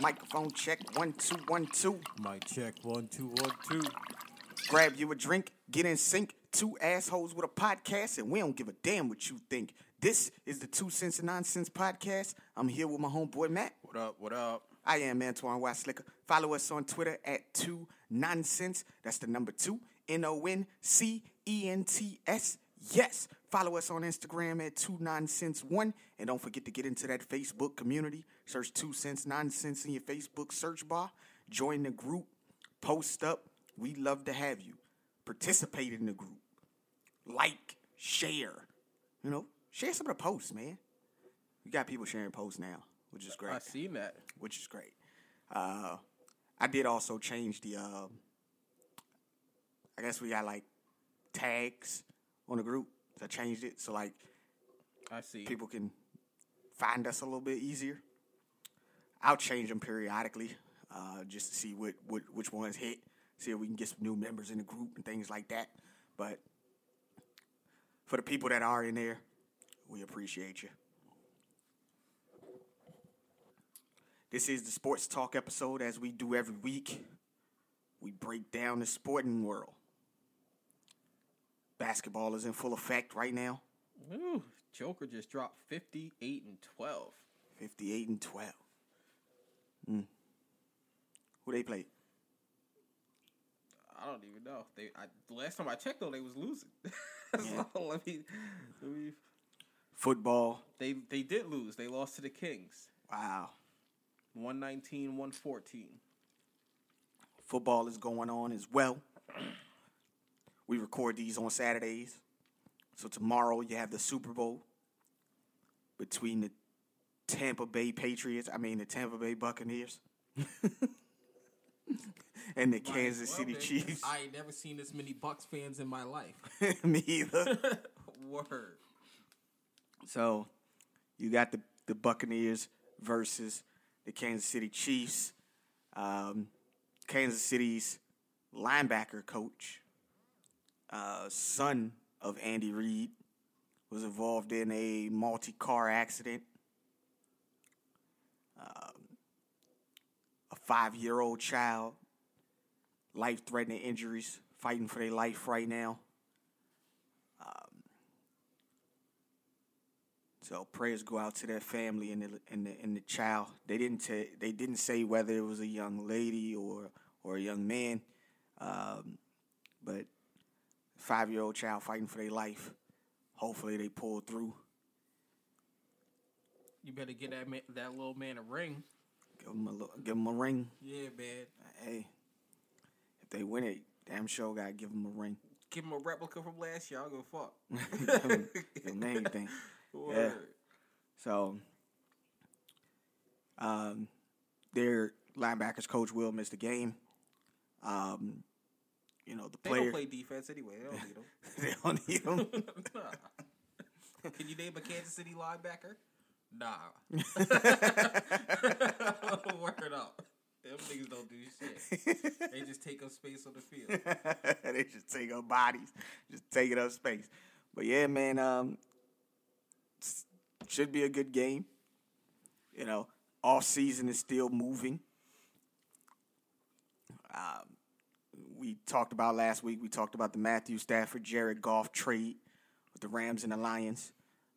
Microphone check one two one two. Mic check one two one two. Grab you a drink, get in sync. Two assholes with a podcast, and we don't give a damn what you think. This is the Two Cents and Nonsense podcast. I'm here with my homeboy Matt. What up? What up? I am Antoine Weislicker. Follow us on Twitter at Two Nonsense. That's the number two. N O N C E N T S. Yes. Follow us on Instagram at Two Nonsense One, and don't forget to get into that Facebook community. Search Two Cents Nonsense in your Facebook search bar. Join the group. Post up. We love to have you. Participate in the group. Like, share. You know, share some of the posts, man. You got people sharing posts now, which is great I seen that. which is great. Uh, I did also change the. Uh, I guess we got like tags on the group. I changed it so like I see. people can find us a little bit easier. I'll change them periodically, uh, just to see what, what which ones hit. See if we can get some new members in the group and things like that. But for the people that are in there, we appreciate you. This is the sports talk episode, as we do every week. We break down the sporting world. Basketball is in full effect right now. Ooh, Joker just dropped fifty eight and twelve. 58 and 12. Mm. Who they play? I don't even know. They I, the last time I checked though, they was losing. Yeah. so let me, let me. Football. They they did lose. They lost to the Kings. Wow. 119, 114. Football is going on as well. We record these on Saturdays. So tomorrow you have the Super Bowl between the Tampa Bay Patriots, I mean the Tampa Bay Buccaneers, and the Kansas City Chiefs. I ain't never seen this many Bucks fans in my life. Me either. Word. So you got the, the Buccaneers versus the Kansas City Chiefs. Um, Kansas City's linebacker coach, uh, son of Andy Reid, was involved in a multi car accident. Um, a five year old child, life threatening injuries, fighting for their life right now. So prayers go out to their family and the and the, and the child. They didn't ta- they didn't say whether it was a young lady or or a young man, um, but five year old child fighting for their life. Hopefully they pull through. You better get that man, that little man a ring. Give him a little, give 'em a ring. Yeah, man. Hey, if they win it, damn sure gotta give him a ring. Give him a replica from last year. I don't give a fuck. give give 'em anything. Word. So, um, their linebackers coach will miss the game. Um, you know the They player don't play defense anyway. They don't need them. they don't need him. Can you name a Kansas City linebacker? Nah. Word up. Them niggas don't do shit. They just take up space on the field. they just take up bodies, just taking up space. But yeah, man, um, should be a good game. You know, off season is still moving. Um, we talked about last week. We talked about the Matthew Stafford, Jared Goff trade with the Rams and the Lions.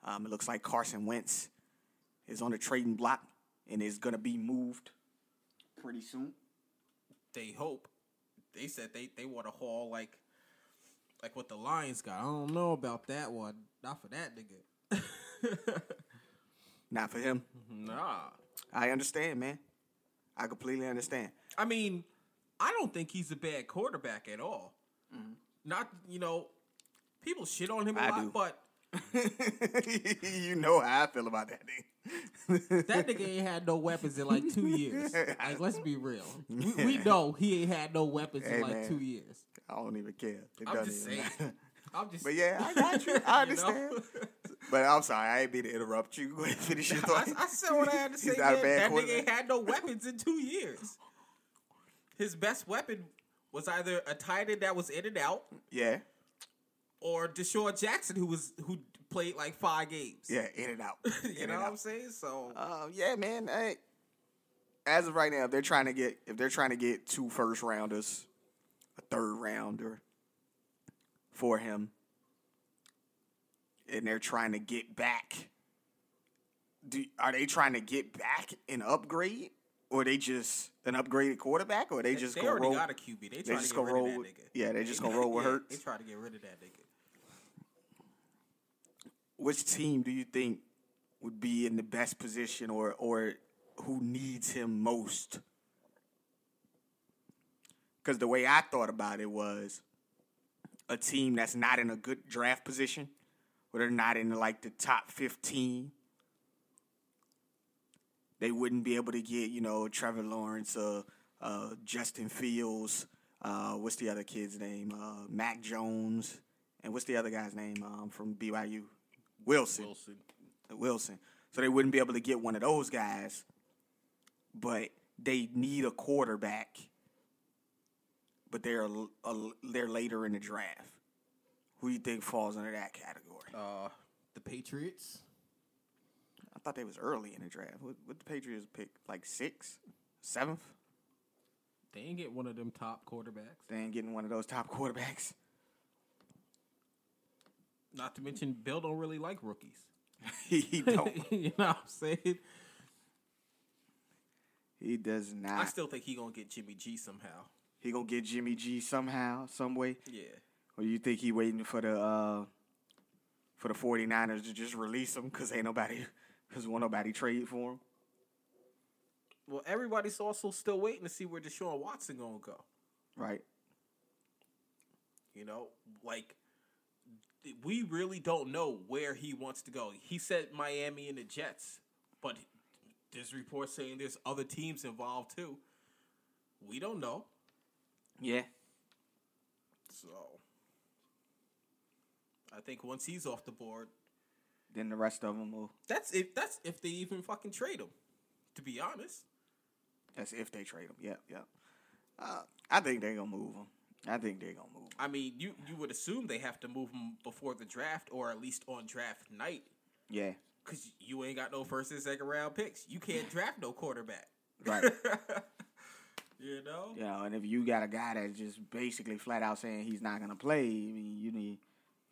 Um, it looks like Carson Wentz is on the trading block and is going to be moved pretty soon. They hope. They said they, they want to haul like like what the Lions got. I don't know about that one. Not for that nigga. Not for him. nah. I understand, man. I completely understand. I mean, I don't think he's a bad quarterback at all. Mm. Not you know, people shit on him a I lot, do. but you know how I feel about that nigga. that nigga ain't had no weapons in like two years. Like, let's be real. We, we know he ain't had no weapons Hey, in like man. two years. I don't even care. It I'm just saying. matter. I'm just. But yeah, I got you. I You know? understand. But I'm sorry, I ain't mean to interrupt you. Go ahead and finish your I, thought. I said what I had to say. He's not a bad That nigga ain't had no weapons in two years. His best weapon was either a tight end that was in and out, Yeah, or DeSean Jackson, who was who played like five games. yeah, in and out. you In know and what I'm saying? So Uh, yeah, man. Hey, as of right now, if they're trying to get if they're trying to get two first rounders, a third rounder for him, and they're trying to get back, do are they trying to get back an upgrade, or they just an upgraded quarterback, or they just they gonna already roll? got a QB. They they try to just gonna roll of that with- nigga. yeah, they just gonna roll with Yeah, Hurts? They try to get rid of that nigga. Which team do you think would be in the best position, or or who needs him most? Because the way I thought about it was a team that's not in a good draft position, or they're not in like the top fifteen. They wouldn't be able to get you know Trevor Lawrence, uh, uh, Justin Fields. Uh, what's the other kid's name? Uh, Mac Jones, and what's the other guy's name um, from BYU? Wilson. Wilson. Wilson. So they wouldn't be able to get one of those guys, but they need a quarterback. But they're a, a- they're later in the draft. Who do you think falls under that category? Uh, the Patriots. I thought they was early in the draft. What, what the Patriots pick? Like sixth, seventh? They ain't get one of them top quarterbacks. They ain't getting one of those top quarterbacks. Not to mention, Bill don't really like rookies. he don't. you know what I'm saying? He does not. I still think he gonna get Jimmy G somehow. He gonna get Jimmy G somehow, some way. Yeah. Or you think he waiting for the uh for the 49ers to just release him because ain't nobody because won't nobody trade for him? Well, everybody's also still waiting to see where Deshaun Watson gonna go. Right. You know, like we really don't know where he wants to go. He said Miami and the Jets, but there's reports saying there's other teams involved too. We don't know. Yeah. So I think once he's off the board, Then the rest of them will. that's if that's if they even fucking trade him. To be honest, That's if they trade him. Yep. Yep. Uh, I think they're gonna move him. I think they're gonna move. Him. I mean, you you would assume they have to move him before the draft or at least on draft night Yeah. because you ain't got no first and second round picks. You can't draft no quarterback. Right. You know. you know, and if you got a guy that's just basically flat out saying he's not gonna play, I mean, you need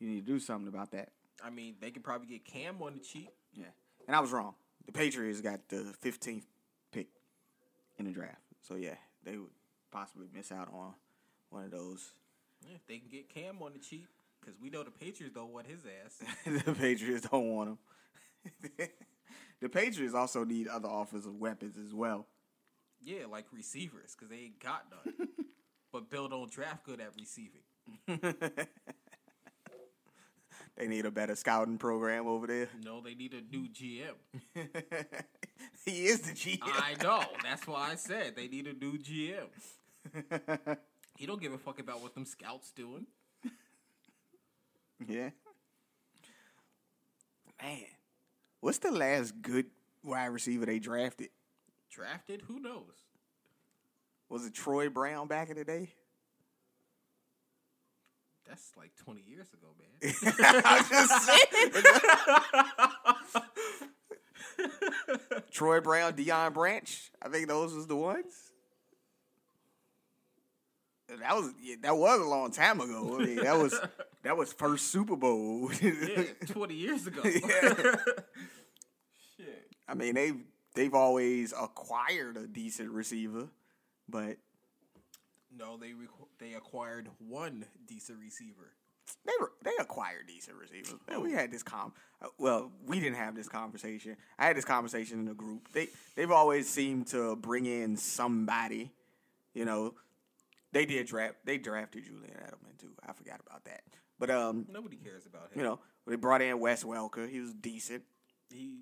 you need to do something about that. I mean, they could probably get Cam on the cheap. Yeah. And I was wrong. The Patriots got the 15th pick in the draft. So yeah, they would possibly miss out on one of those. Yeah, if they can get Cam on the cheap, because we know the Patriots don't want his ass. the Patriots don't want him. the Patriots also need other offensive weapons as well. yeah, like receivers, because they ain't got none. but Bill don't draft good at receiving. They need a better scouting program over there. No, they need a new GM. he is the GM. I know. That's why I said they need a new GM. He don't give a fuck about what them scouts doing. yeah. Man, what's the last good wide receiver they drafted? Drafted? Who knows? Was it Troy Brown back in the day? That's like 20 years ago, man. Troy Brown, Deion Branch. I think those was the ones. That was yeah, that was a long time ago. I mean, that was that was first Super Bowl. yeah, 20 years ago. Yeah. Shit. I mean, they've they've always acquired a decent receiver, but No, they requ- they acquired one decent receiver. they were, they acquired decent receivers. We had this com. uh, Well, we didn't have this conversation. I had this conversation in the group. They they've always seemed to bring in somebody. You know, they did draft. They drafted Julian Edelman too. I forgot about that. But um, Nobody cares about him. you know, they brought in Wes Welker. He was decent. he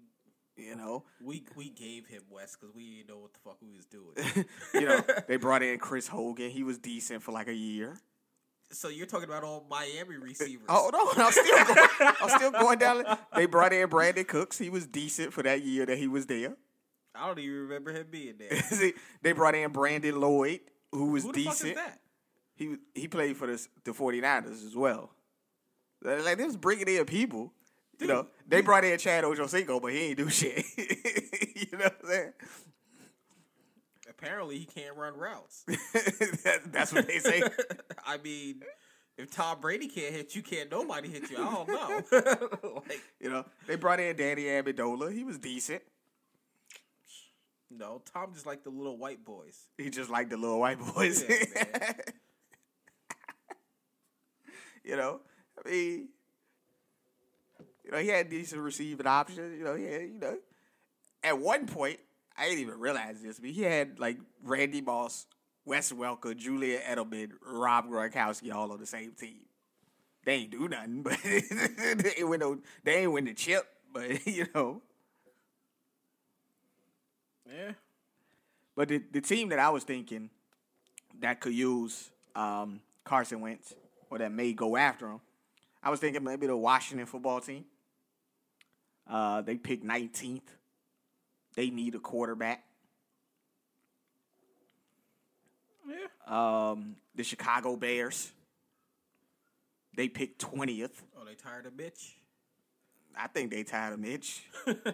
You know, we we gave him Wes because we didn't know what the fuck we was doing. you know, they brought in Chris Hogan. He was decent for like a year. so you're talking about all Miami receivers? Oh no, I'm still going. I'm still going down. They brought in Brandin Cooks. He was decent for that year that he was there. I don't even remember him being there. See, they brought in Brandon Lloyd, who was Who the fuck decent. is that? He he played for the the 49ers as well. Like they was bringing in people. You know, they brought in Chad Ochocinco, but he ain't do shit. you know what I'm saying? apparently he can't run routes. That- That's what they say. I mean, if Tom Brady can't hit you, can't nobody hit you. I don't know. like, You know, they brought in Danny Amendola. He was decent. no, Tom just like the little white boys. He just like the little white boys. Yeah, you know, I mean, you know, he had decent receiving options. You know, he had, you know, at one point, I didn't even realize this, but he had like Randy Moss, Wes Welker, Julian Edelman, Rob Gronkowski all on the same team. They ain't do nothing, but they ain't win no, they ain't win the chip, but you know. Yeah. But the, the team that I was thinking that could use um, Carson Wentz or that may go after him, I was thinking maybe the Washington football team. Uh, they picked 19th. They need a quarterback. Yeah. Um, the Chicago Bears. They picked 20th. Oh, they tired of Mitch? I think they tired of Mitch.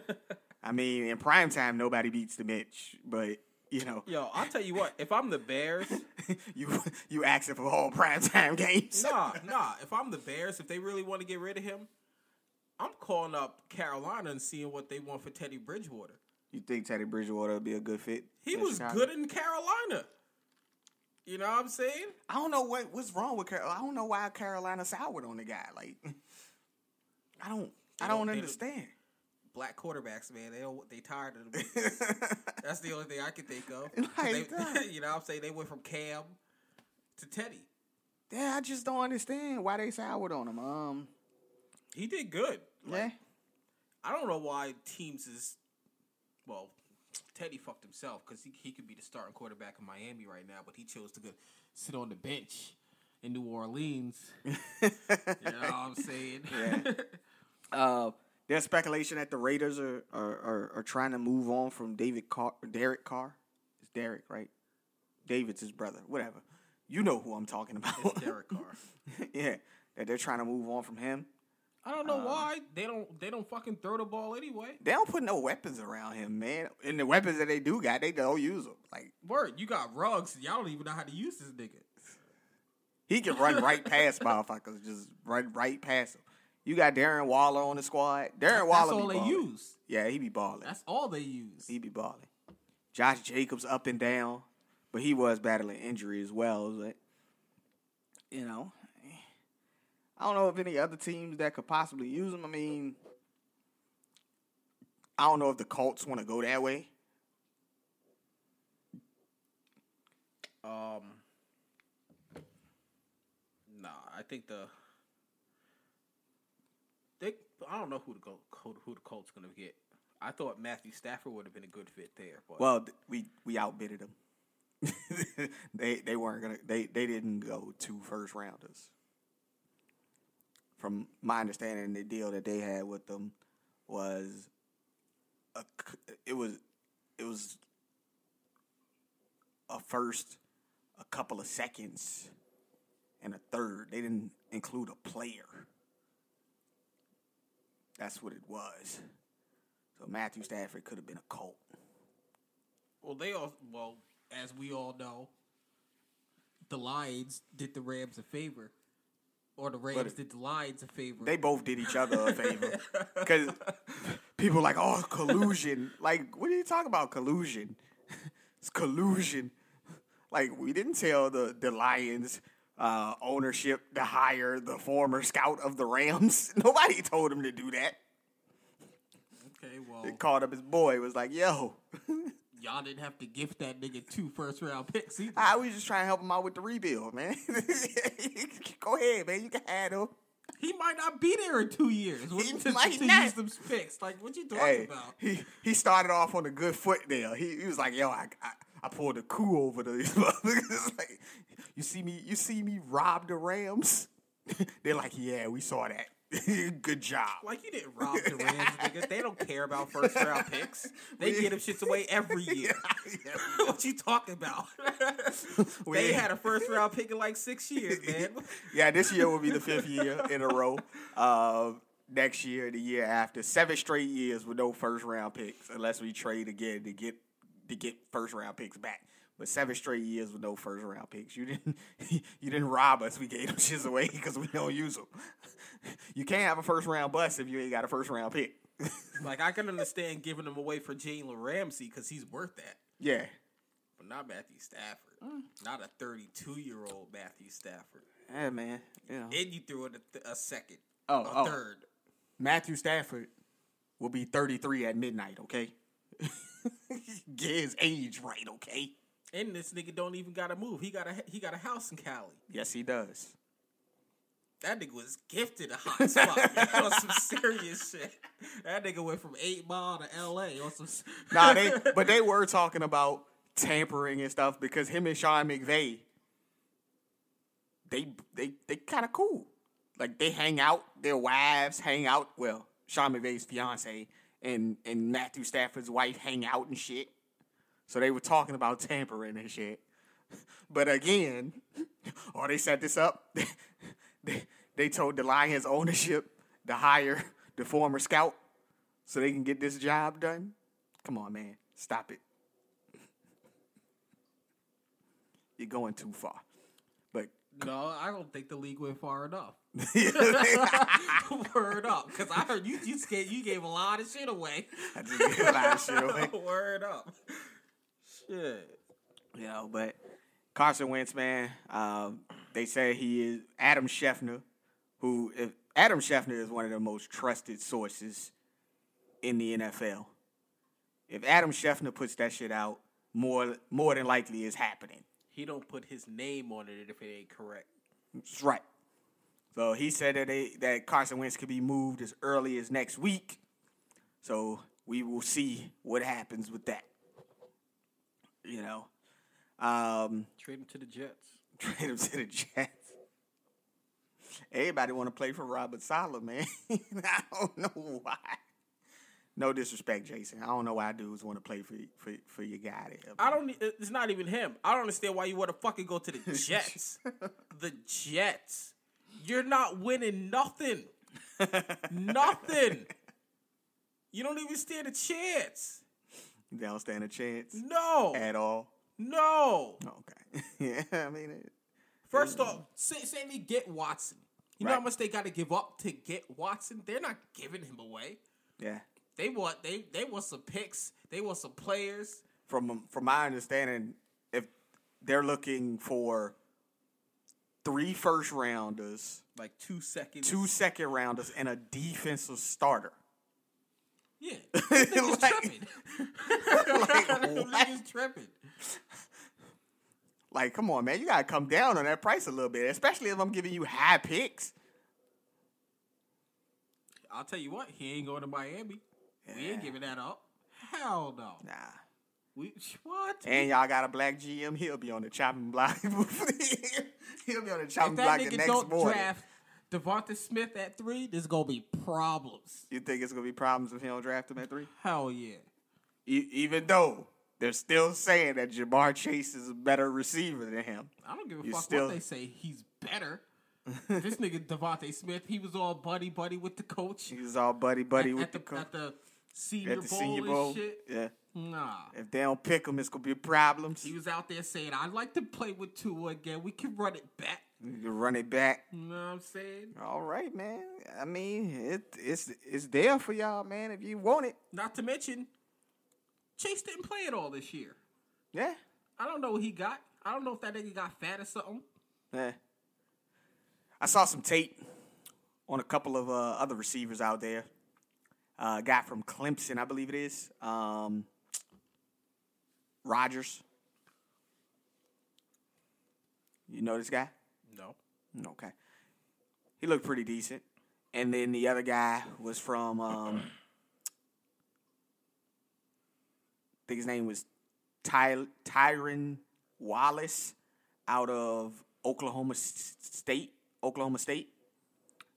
I mean, in prime time, nobody beats the Mitch, but you know, Yo, I'll tell you what. If I'm the Bears, you you asking for all prime time games. nah, nah. If I'm the Bears, if they really want to get rid of him, I'm calling up Carolina and seeing what they want for Teddy Bridgewater. You think Teddy Bridgewater would be a good fit? He was Chicago? good in Carolina. You know what I'm saying? I don't know what what's wrong with Carolina. I don't know why Carolina soured on the guy. Like, I don't, I don't don't- understand. Black quarterbacks, man, they don't, they tired of them. That's the only thing I can think of. Like they- you know what I'm saying? They went from Cam to Teddy. yeah, I just don't understand why they soured on him. Um, He did good. Like, yeah, I don't know why teams is well. Teddy fucked himself because he, he could be the starting quarterback in Miami right now, but he chose to go sit on the bench in New Orleans. you know what I'm saying? Yeah. uh, there's speculation that the Raiders are are, are are trying to move on from David Carr, Derek Carr. It's Derek, right? David's his brother. Whatever. You know who I'm talking about. It's Derek Carr. yeah, that they're trying to move on from him. I don't know um, why they don't they don't fucking throw the ball anyway. They don't put no weapons around him, man. And the weapons that they do got, they don't use them. Like Word, you got Ruggs. Y'all don't even know how to use this nigga. he can run right past motherfuckers, just run right past them. You got Darren Waller on the squad. Darren Waller, That's all they balling. use. Yeah, he be balling. That's all they use. He be balling. Josh Jacobs up and down, but he was battling injury as well. But you know, I don't know if any other teams that could possibly use him. I mean, I don't know if the Colts want to go that way. Um, nah, I think the they. I don't know who the go who, who the Colts gonna get. I thought Matthew Stafford would have been a good fit there, but Well, we we outbidded them. they they weren't gonna. They they didn't go two first rounders. From my understanding, the deal that they had with them was a it was it was a first, a couple of seconds, and a third. They didn't include a player. That's what it was. So Matthew Stafford could have been a Colt. well, they all well as we all know, the Lions did the Rams a favor, or the Rams it- did the Lions a favor. They both did each other a favor because people are like, oh, collusion. Like, what are you talking about? Collusion. it's collusion. Like, we didn't tell the the Lions uh, ownership to hire the former scout of the Rams. Nobody told him to do that. okay, well, They called up his boy. Was like, yo, y'all didn't have to gift that nigga two first round picks either. I was just trying to help him out with the rebuild, man. Go ahead, man. You can him. He might not be there in two years. What, He to, might to not. use them picks. Like, what you talking Hey, about? he he started off on a good foot there. He, he was like, "Yo, I, I I pulled a coup over these motherfuckers." like, you see me, you see me rob the Rams. They're like, "Yeah, we saw that. good job." Like you didn't rob the Rams, nigga. They don't care about first round picks. They get them shits away every year. what you talking about? They had a first round pick in like six years, man. yeah, this year will be the fifth year in a row. Uh, next year, the year after, seven straight years with no first round picks, unless we trade again to get to get first round picks back. But seven straight years with no first round picks. You didn't you didn't rob us. We gave them shits away because we don't use them. You can't have a first round bust if you ain't got a first round pick. Like I can understand giving them away for Jalen Ramsey because he's worth that, yeah. but not Matthew Stafford. Mm. Not a 32 year old Matthew Stafford. Yeah, man. Know. And you threw it a, th- a second, Oh, a oh. third. Matthew Stafford will be 33 at midnight, okay? Get his age right, okay? And this nigga don't even gotta move. He got a he got a house in Cali. Yes, he does. That nigga was gifted a hot spot man, on some serious shit. That nigga went from Eight Mile to L.A. on some. Nah, they but they were talking about tampering and stuff because him and Sean McVay, they they they kind of cool. Like they hang out, their wives hang out. Well, Sean McVay's fiance and and Matthew Stafford's wife hang out and shit. So they were talking about tampering and shit. But again, or oh, they set this up. They, they told the Lions ownership to hire the former scout so they can get this job done. Come on, man. Stop it. You're going too far. But No, I don't think the league went far enough. Word up, because I heard you you gave, you gave a lot of shit away. I just gave a lot of shit away. Word up. Shit. You know, but Carson Wentz, man, um, they say he is Adam Schefter, who if Adam Schefter is one of the most trusted sources in the NFL. If Adam Schefter puts that shit out, more more than likely is happening. He don't put his name on it if it ain't correct. That's right. So he said that they, that Carson Wentz could be moved as early as next week. So we will see what happens with that. You know, um, Trade him to the Jets. trade him to the Jets. Everybody want to play for Robert Saleh, man. I don't know why. No disrespect, Jason. I don't know why dudes want to play for for for your guy there. I don't. It's not even him. I don't understand why you want to fucking go to the Jets. the Jets. You're not winning nothing. nothing. You don't even stand a chance. They don't stand a chance No. at all. No. Okay. yeah, I mean, it, First off, say, they get Watson. You know how much they got to give up to get Watson? They're not giving him away. yeah. They want they they want some picks. They want some players. from from my understanding, if they're looking for three first rounders, Like two seconds. two second rounders, and a defensive starter. Yeah. Niggas Like- tripping. Like? Niggas tripping. Like, come on, man, you gotta come down on that price a little bit, especially if I'm giving you high picks. I'll tell you what, he ain't going to Miami. We ain't giving that up. Hell no. Nah. We what? And y'all got a black GM, he'll be on the chopping block. he'll be on the chopping block the next morning. draft Devonta Smith at three, there's gonna be problems. You think it's gonna be problems if he don't draft him at three? Hell yeah. E- even though they're still saying that Ja'Marr Chase is a better receiver than him. I don't give a You fuck still- what they say. He's better. this nigga DeVonta Smith, he was all buddy buddy with the coach He was all buddy buddy at, with at the, the, coach at the senior at the bowl Senior and Bowl. shit. Yeah. Nah. If they don't pick him, it's gonna be problems. He was out there saying, I'd like to play with Tua again. We can run it back. You can run it back. You know what I'm saying? All right, man. I mean, it, it's it's there for y'all, man. If you want it, Not to mention, Chase didn't play it all this year. yeah, I don't know what he got. I don't know if that nigga got fat or something. yeah. I saw some tape on a couple of uh, other receivers out there. Uh, a guy from Clemson, I believe it is. Um, Rodgers. You know this guy? No. Okay. He looked pretty decent. And then the other guy was from um I think his name was Ty- Tyron Wallace out of Oklahoma State. Oklahoma State.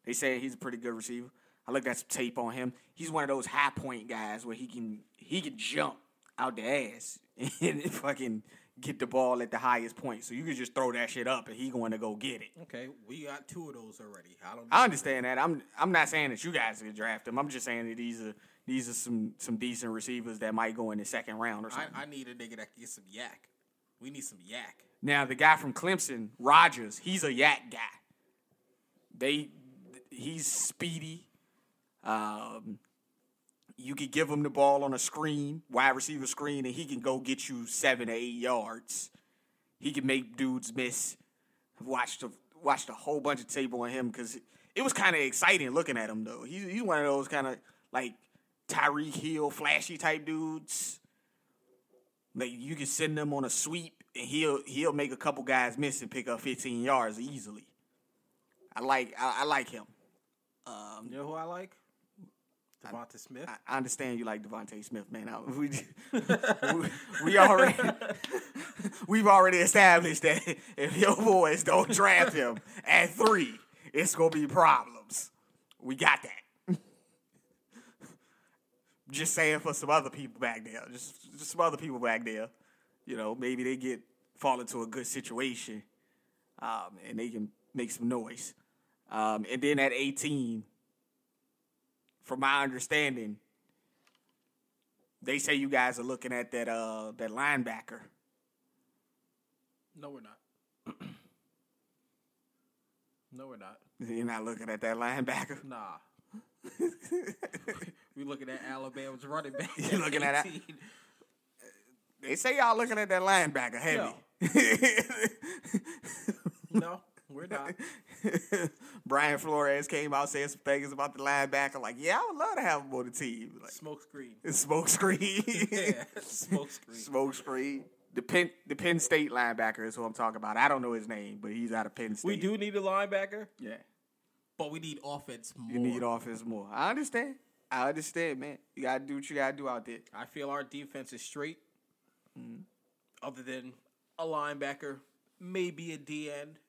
They say he's a pretty good receiver. I looked at some tape on him. He's one of those high point guys where he can he can jump out the ass and fucking get the ball at the highest point. So you can just throw that shit up and he going to go get it. Okay, we got two of those already. I don't. I understand that. I'm I'm not saying that you guys can draft him. I'm just saying that he's a these are some some decent receivers that might go in the second round or I, something. I need a nigga that can get some yak. We need some yak. Now the guy from Clemson, Rodgers, he's a yak guy. They, he's speedy. Um, you could give him the ball on a screen, wide receiver screen, and he can go get you seven or eight yards. He can make dudes miss. I've watched a watched a whole bunch of tape on him because it, was kind of exciting looking at him though. He's he's one of those kind of like Tyreek Hill, flashy type dudes. Like you can send him on a sweep and he'll he'll make a couple guys miss and pick up 15 yards easily. I like I, I like him. Um, You know who I like? Devonta Smith. I, I understand you like DeVonta Smith, man. I, we, we we already we've already established that if your boys don't draft him at three, it's gonna be problems. We got that. Just saying for some other people back there, just just some other people back there. You know, maybe they get fall into a good situation, um, and they can make some noise. Um, and then at eighteen, from my understanding, they say you guys are looking at that uh that linebacker. no, we're not. no, we're not. You're not looking at that linebacker. Nah. we looking at Alabama's running back. You looking at that? 18. They say y'all looking at that linebacker heavy. No, we're not. Brian Flores came out saying some things about the linebacker. Like, yeah, I would love to have him on the team. Like, Smoke screen. smoke screen. Yeah, smoke screen. smoke screen. The Penn, the Penn State linebacker is who I'm talking about. I don't know his name, but he's out of Penn State. We do need a linebacker, Yeah. but we need offense more. You need offense more. I understand. I understand, man. You gotta do what you gotta do out there. I feel our defense is straight. Mm-hmm. Other than a linebacker, maybe a DN. But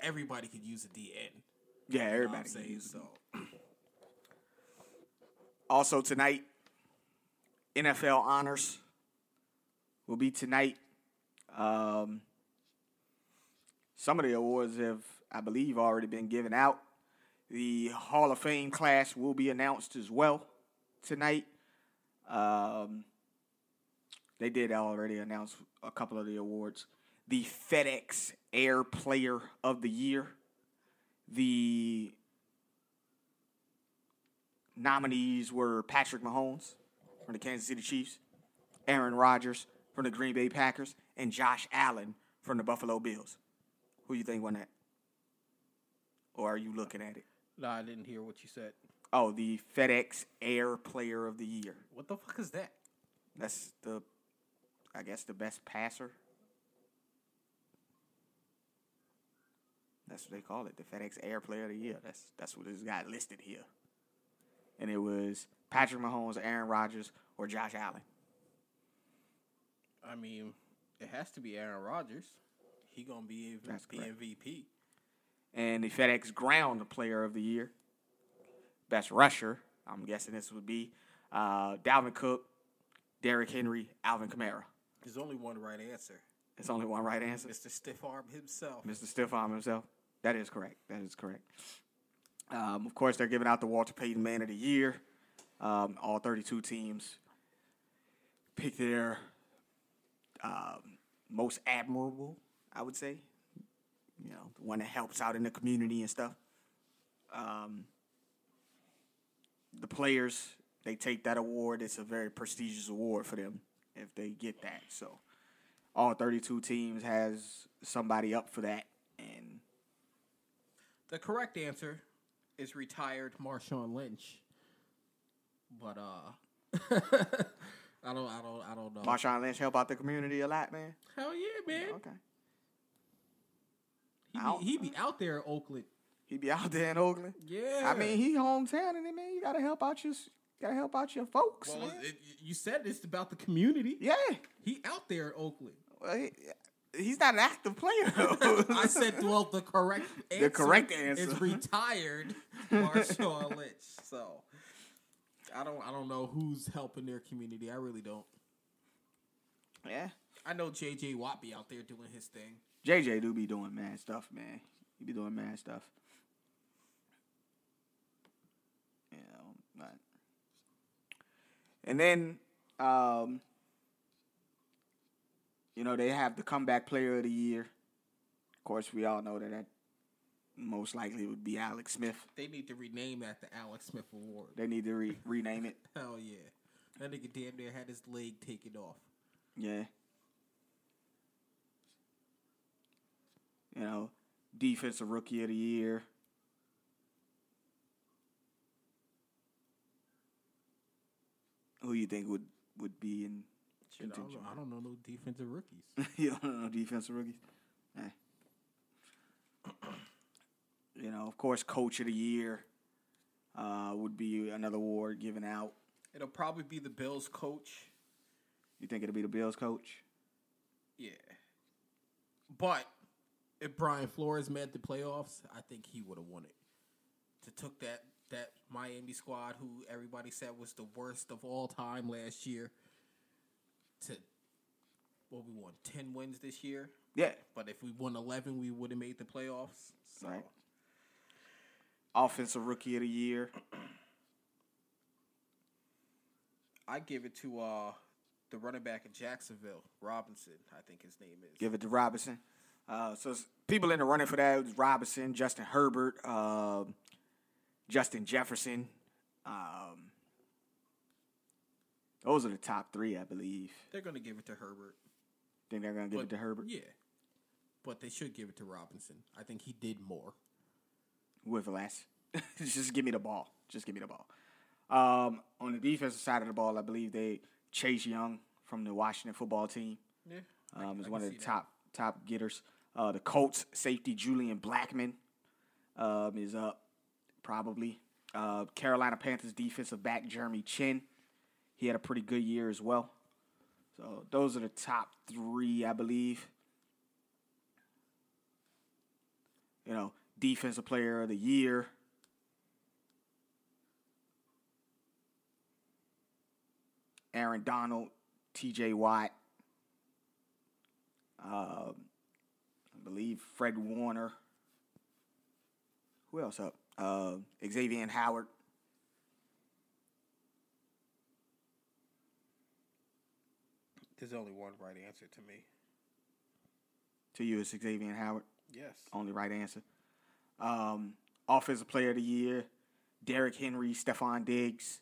everybody could use a DN. Yeah, you know everybody. saying? use. So Also tonight, NFL honors will be tonight. Um, some of the awards have, I believe, already been given out. The Hall of Fame class will be announced as well tonight. Um, they did already announce a couple of the awards. The FedEx Air Player of the Year, the nominees were Patrick Mahomes from the Kansas City Chiefs, Aaron Rodgers from the Green Bay Packers, and Josh Allen from the Buffalo Bills. Who you think won that? Or are you looking at it? no, I didn't hear what you said. Oh, the FedEx Air Player of the Year. What the fuck is that? That's the, I guess, the best passer. That's what they call it, the FedEx Air Player of the Year. That's that's what this guy listed here. And it was Patrick Mahomes, Aaron Rodgers, or Josh Allen. I mean, it has to be Aaron Rodgers. He gonna be the. MVP. And the FedEx Ground Player of the Year, best rusher. I'm guessing this would be uh, Dalvin Cook, Derrick Henry, Alvin Kamara. There's only one right answer. It's only one right answer. Mr. Stiff Arm himself. Mr. Stiff Arm himself. That is correct. That is correct. Um, of course, they're giving out the Walter Payton Man of the Year. Um, all 32 teams pick their um, most admirable, I would say. You know, the one that helps out in the community and stuff. Um, the players, they take that award. It's a very prestigious award for them if they get that. So, all 32 teams has somebody up for that The correct answer is retired Marshawn Lynch. But uh I don't I don't I don't know. Marshawn Lynch help out the community a lot, man. Hell yeah, man. Okay. He, be, he be out there in Oakland. He be out there in Oakland. Yeah. I mean, he hometown and man, you gotta help out your gotta help out your folks. well, man. it, you said it's about the community. yeah. He out there in Oakland. Well, he, he's not an active player though. I said, well, the correct answer correct answer. is retired Marshawn Lynch. So I don't I don't know who's helping their community. I really don't. yeah. I know JJ Watt be out there doing his thing. JJ do be doing mad stuff, man. He be doing mad stuff. You know, but And then, um, you know, they have the comeback player of the year. Of course, we all know that that most likely would be Alex Smith. They need to rename that the Alex Smith Award. They need to re- rename it. Hell yeah. That nigga damn near had his leg taken off. Yeah. You know, defensive rookie of the year. Who you think would would be in Shit, I don't, know. I don't know no defensive rookies. you don't know defensive rookies. Eh. You know, of course, coach of the year uh, would be another award given out. It'll probably be the Bills coach. You think it'll be the Bills coach? Yeah. But if Brian Flores made the playoffs, I think he would have won it. To took that that Miami squad who everybody said was the worst of all time last year to what we won 10 wins this year. Yeah. But if we won 11, we would have made the playoffs. So Right. Offensive rookie of the year. I give it to uh the running back in Jacksonville, Robinson, I think his name is. Give it to Robinson. Uh, so people in the running for that was Robinson, Justin Herbert, um, Justin Jefferson. Um, those are the top three, I believe. They're going to give it to Herbert. Think they're gonna give it to Herbert Yeah. But they should give it to Robinson. I think he did more. with less. Just give me the ball. Just give me the ball. Um, on the defensive side of the ball, I believe they Chase Young from the Washington football team. Yeah. um, is one of the top top getters. Uh, the Colts safety Julian Blackmon um, is up probably. Uh, Carolina Panthers defensive back Jeremy Chinn, he had a pretty good year as well. So those are the top three, I believe. You know, defensive player of the year. Aaron Donald, T.J. Watt, um, I believe Fred Warner. Who else up? Uh, Xavier Howard. There's only one right answer to me. To you, it's Xavier Howard. Yes. Only right answer. Um, offensive player of the year, Derrick Henry, Stefon Diggs,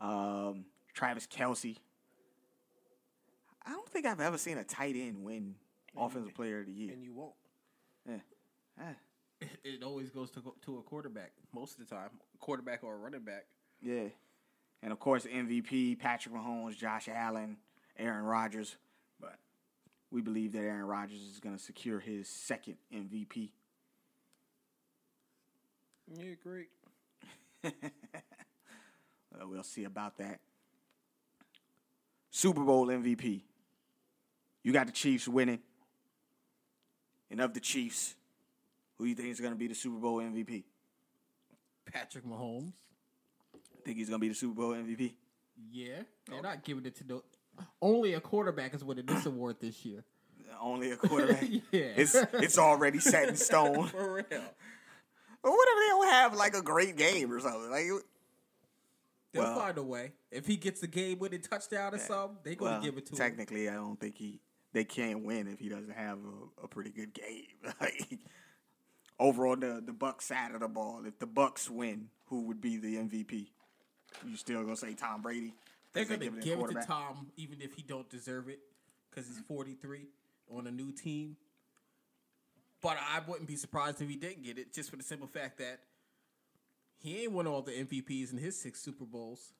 um, Travis Kelce. I don't think I've ever seen a tight end win offensive player of the year. And you won't. Yeah. Ah, It, it always goes to to a quarterback most of the time, quarterback or a running back. yeah. And of course, MVP, Patrick Mahomes, Josh Allen, Aaron Rodgers. But we believe that Aaron Rodgers is going to secure his second MVP. Yeah, great. Uh, we'll see about that. Super Bowl MVP. You got the Chiefs winning. And of the Chiefs, who do you think is going to be the Super Bowl MVP? Patrick Mahomes. I think he's going to be the Super Bowl MVP? Yeah, they're not giving it to no. Only a quarterback is winning this award this year. Only a quarterback. Yeah. It's it's already set in stone. For real. But what if they don't have like a great game or something? Like, They'll Well- find a way. If he gets a game winning touchdown or something, they're going to well, give it to him. technically, I don't think he they can't win if he doesn't have a, a pretty good game. like, over on the the Bucks side of the ball, if the Bucks win, who would be the MVP? You still gonna say Tom Brady? They're 'Cause they going to give it give it to? Tom even if he don't deserve it because he's 43 on a new team. But I wouldn't be surprised if he didn't get it just for the simple fact that he ain't won all the MVPs in his six Super Bowls.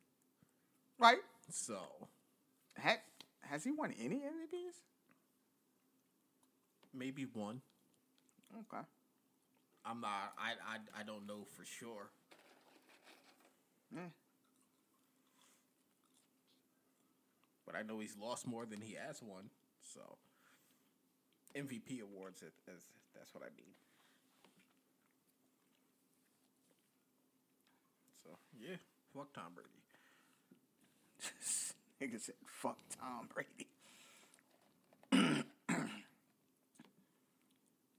Right? So, Ha- has he won any MVPs? maybe one. Okay. I'm not. I I I don't know for sure. Yeah. But I know he's lost more than he has won. So MVP awards, as that's what I mean. So yeah, fuck Tom Brady. Nigga said, "Fuck Tom Brady."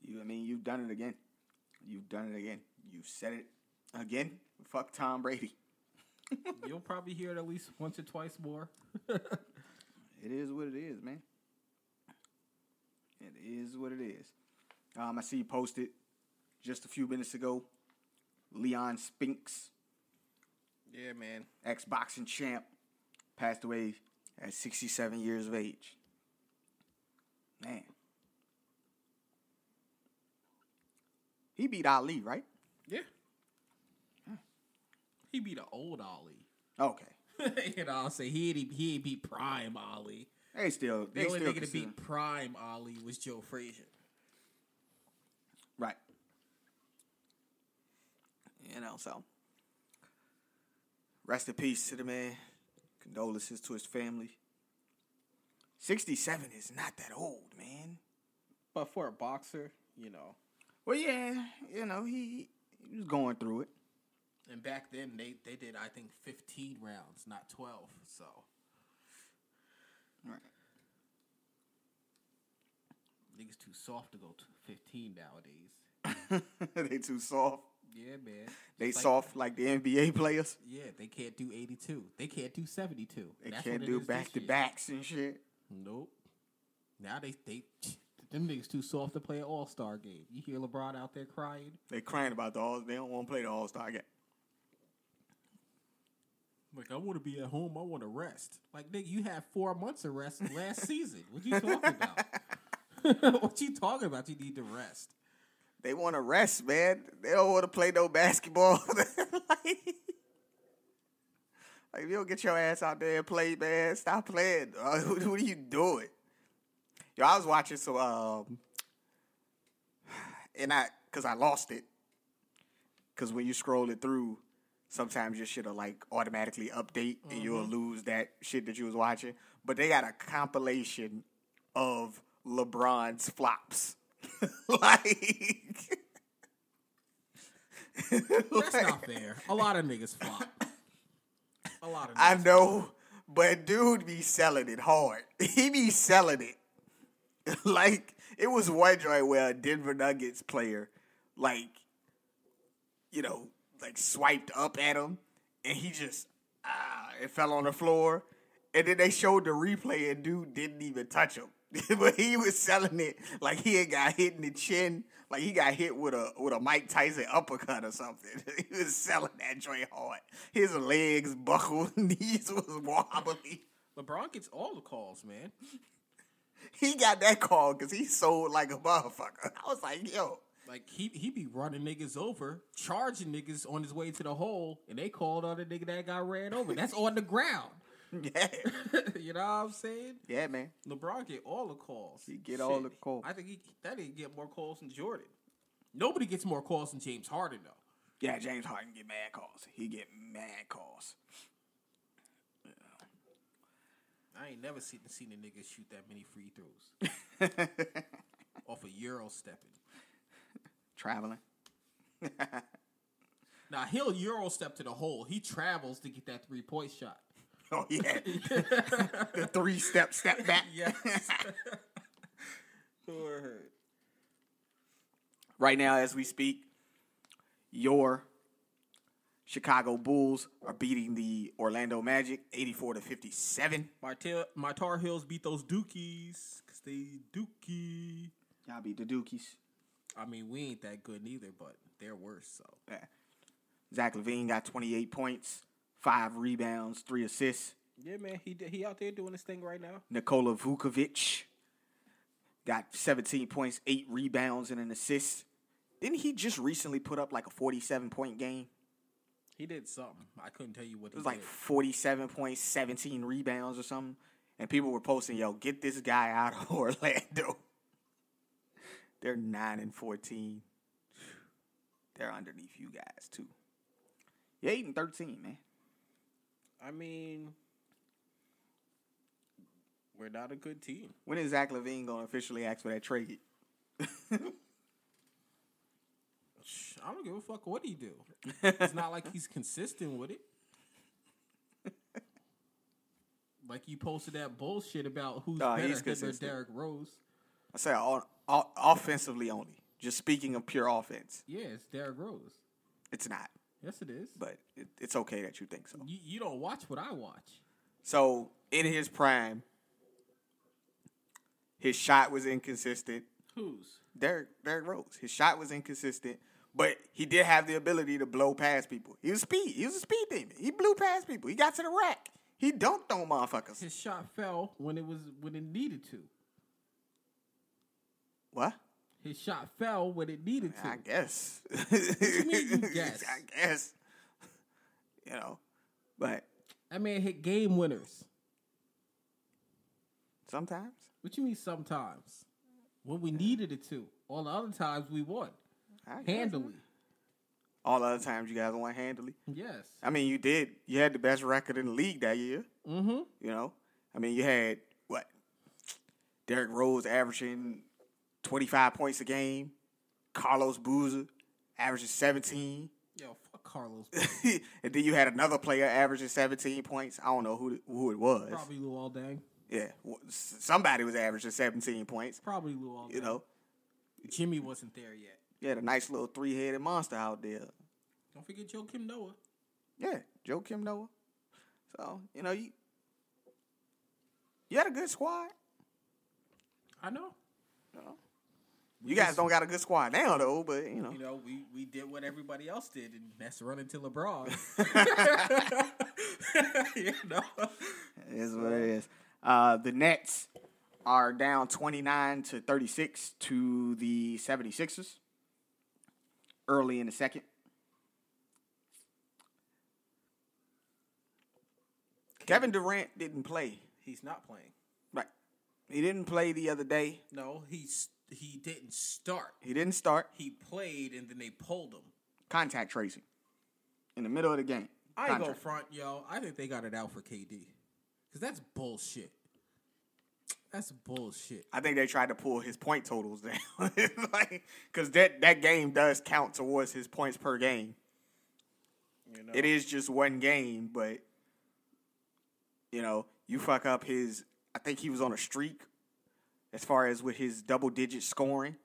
you, I mean, you've done it again. You've done it again. You've said it again. Fuck Tom Brady. You'll probably hear it at least once or twice more. It is what it is, man. It is what it is. Um, I see you posted just a few minutes ago. Leon Spinks, Yeah, man. ex boxing champ, passed away at 67 years of age. Man. He beat Ali, right? Yeah. He beat an old Ali. Okay. you know, I'll say he ain't, he ain't beat Prime Ali. They still, The they only still nigga to beat Prime Ali was Joe Frazier. Right. You know, so rest in peace to the man. Condolences to his family. 67 is not that old, man. But for a boxer, you know, Well, yeah, you know, he, he was going through it. And back then they, they did I think fifteen rounds, not twelve. So Right. niggas too soft to go to fifteen nowadays. they too soft. Yeah, man. They like- soft like the NBA players. Yeah, they can't do eighty two. They can't do seventy two. They can't do back to backs and shit. Nope. Now they they them niggas too soft to play an All Star game. You hear LeBron out there crying? They crying about the all. They don't want to play the All Star game. Like I want to be at home. I want to rest. Like nigga, you had four months of rest last season. What you talking about? what you talking about? You need to rest. They want to rest, man. They don't want to play no basketball. like, if you don't get your ass out there and play, man, stop playing. dog. what, what are you doing? Yo, I was watching so um, and I because I lost it. Because when you scroll it through, sometimes your shit'll like automatically update and you'll mm-hmm. lose that shit that you was watching. But they got a compilation of LeBron's flops. like That's not fair. A lot of niggas flop. A lot of. Niggas I know, but dude be selling it hard. He be selling it. like it was one joint where a Denver Nuggets player, like, you know, like swiped up at him, and he just ah, it fell on the floor. And then they showed the replay, and dude didn't even touch him. but he was selling it like he had got hit in the chin, like he got hit with a with a Mike Tyson uppercut or something. he was selling that joint hard. His legs buckled, knees was wobbly. LeBron gets all the calls, man. He got that call because he sold like a motherfucker. I was like, yo, Like he he be running niggas over, charging niggas on his way to the hole, and they called on the nigga that got ran over. That's on the ground. yeah, you know what I'm saying? yeah, man. LeBron get all the calls. He get all the calls. I think he that didn't get more calls than Jordan. Nobody gets more calls than James Harden though. Yeah, James Harden get mad calls. He get mad calls. I ain't never seen seen a nigga shoot that many free throws off a euro stepping. Traveling. Now he'll euro step to the hole. He travels to get that three point shot. Oh yeah, the three step step back. Yes. Word. right now, as we speak, your Chicago Bulls are beating the Orlando Magic, eighty-four to fifty-seven. My tail, my Tar Heels beat those Dookies because they Dookie. Y'all beat the Dukies. I mean, we ain't that good neither, but they're worse. So Yeah. Zach LaVine got twenty-eight points, five rebounds, three assists. yeah, man, he he out there doing his thing right now. Nikola Vucevic got 17 points, eight rebounds, and an assist. Didn't he just recently put up like a 47 point game? He did something. I couldn't tell you what It he was like did. 47 points, 17 rebounds or something. And people were posting, yo, get this guy out of Orlando. They're 9 and 14. They're underneath you guys, too. You're 8 and 13, man. I mean, we're not a good team. When is Zach LaVine going to officially ask for that trade? I don't give a fuck what he do. it's not like he's consistent with it. Like you posted that bullshit about who's Nah, better, he's. Derrick Rose. I say all, all, offensively only. Just speaking of pure offense. Yeah, it's Derrick Rose. It's not. Yes, it is. but it, it's okay that you think so. You, you don't watch what I watch. So in his prime, his shot was inconsistent. Whose? Derrick Derrick Rose, his shot was inconsistent, but he did have the ability to blow past people. He was speed. He was a speed demon. He blew past people. He got to the rack. He dunked on motherfuckers. His shot fell when it was when it needed to. What? His shot fell when it needed to. I guess. you mean you guess? I guess. You know, but That man hit game winners. sometimes What you mean sometimes? When we needed it to. All the other times we won. Handily. All the other times you guys won handily. Yes. I mean, you did. You had the best record in the league that year. Mm-hmm. You know, I mean, you had what? Derrick Rose averaging twenty five points a game. Carlos Boozer averaging seventeen. Yo, fuck Carlos. and then you had another player averaging seventeen points. I don't know who who it was. Probably Luol Deng. Yeah, somebody was averaging seventeen points. Probably Luol Deng. You know, Jimmy wasn't there yet. you had a nice little three headed monster out there. Don't forget Joakim Noah. Yeah, Joakim Noah. So you know you you had a good squad. I know. You guys don't got a good squad now though, but you know. You know, we, we did what everybody else did, and that's run into LeBron. you know? It is what it is. Uh, the Nets are down 29 to 36 to the 76ers early in the second. Kevin Durant didn't play. He's not playing. Right. He didn't play the other day. No, he's he didn't start. He didn't start. He played and then they pulled him. Contact tracing in the middle of the game. I ain't go Contact. front, yo. I think they got it out for KD. Because that's bullshit. That's bullshit. I think they tried to pull his point totals down, like because that that game does count towards his points per game. You know, It is just one game, but you know, you fuck up his. I think he was on a streak as far as with his double digit scoring,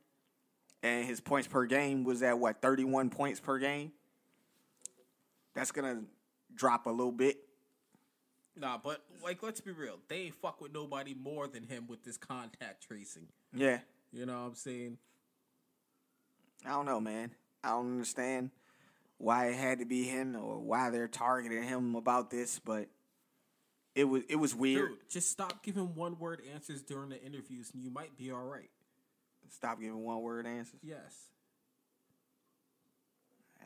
and his points per game was at what thirty one points per game. That's gonna drop a little bit. Nah, but like, let's be real. They ain't fuck with nobody more than him with this contact tracing. Yeah, You know what I'm saying? I don't know, man. I don't understand why it had to be him or why they're targeting him about this, but it was it was weird. Dude, just stop giving one word answers during the interviews and you might be all right. Stop giving one word answers. Yes.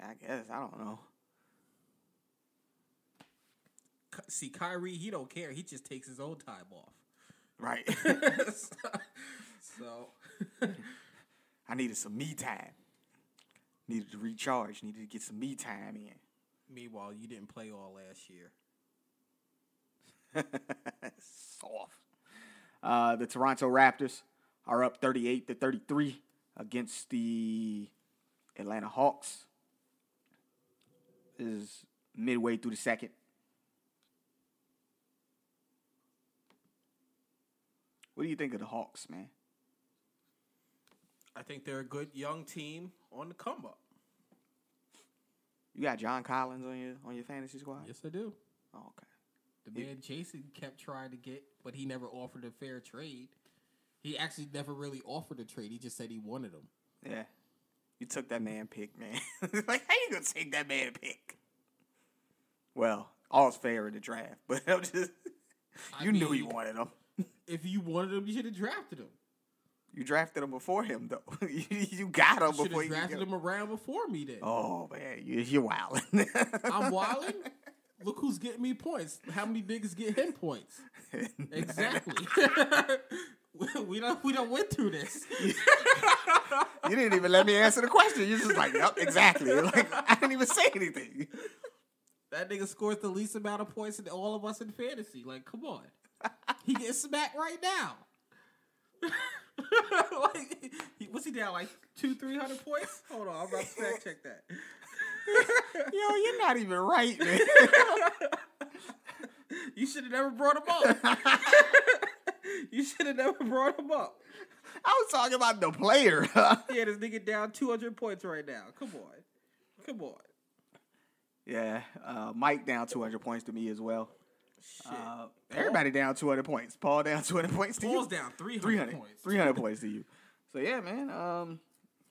I guess I don't know. See, Kyrie, he don't care. He just takes his own time off. Right. so, I needed some me time. Needed to recharge. Needed to get some me time in. meanwhile, you didn't play all last year. Soft. Uh, the Toronto Raptors are up 38 to 33 against the Atlanta Hawks. This is midway through the second. What do you think of the Hawks, man? I think they're a good young team on the come up. You got John Collins on your on your fantasy squad? Yes, I do. Oh, okay. The man Jason kept trying to get, but he never offered a fair trade. He actually never really offered a trade. He just said he wanted him. Yeah. You took that man pick, man. like, how you gonna take that man pick? Well, all's fair in the draft, but I'm just I you knew you wanted him. If you wanted him, you should have drafted him. You drafted him before him, though. you, you got him You before you drafted him around before me. Then Oh man, you, you're wild. I'm wilding. Look who's getting me points. How many niggas get him points? Exactly. we- don't we don't went through this. you didn't even let me answer the question. You're just like, yep, exactly. Like I didn't even say anything. That nigga scores the least amount of points in all of us in fantasy. Like, come on. He gets smacked right now. like, he, what's he down? Like two, three hundred points? Hold on, I'm about to fact check that. Yo, you're not even right, man. You should have never brought him up. you should have never brought him up. I was talking about the player. Yeah, this nigga down two hundred points right now. Come on, come on. Yeah, uh, Mike down 200 points to me as well. Shit. Uh, everybody down 200 points. Paul down 200 points to Paul's you. down 300, 300 points. 300 points to you. So yeah, man. Um,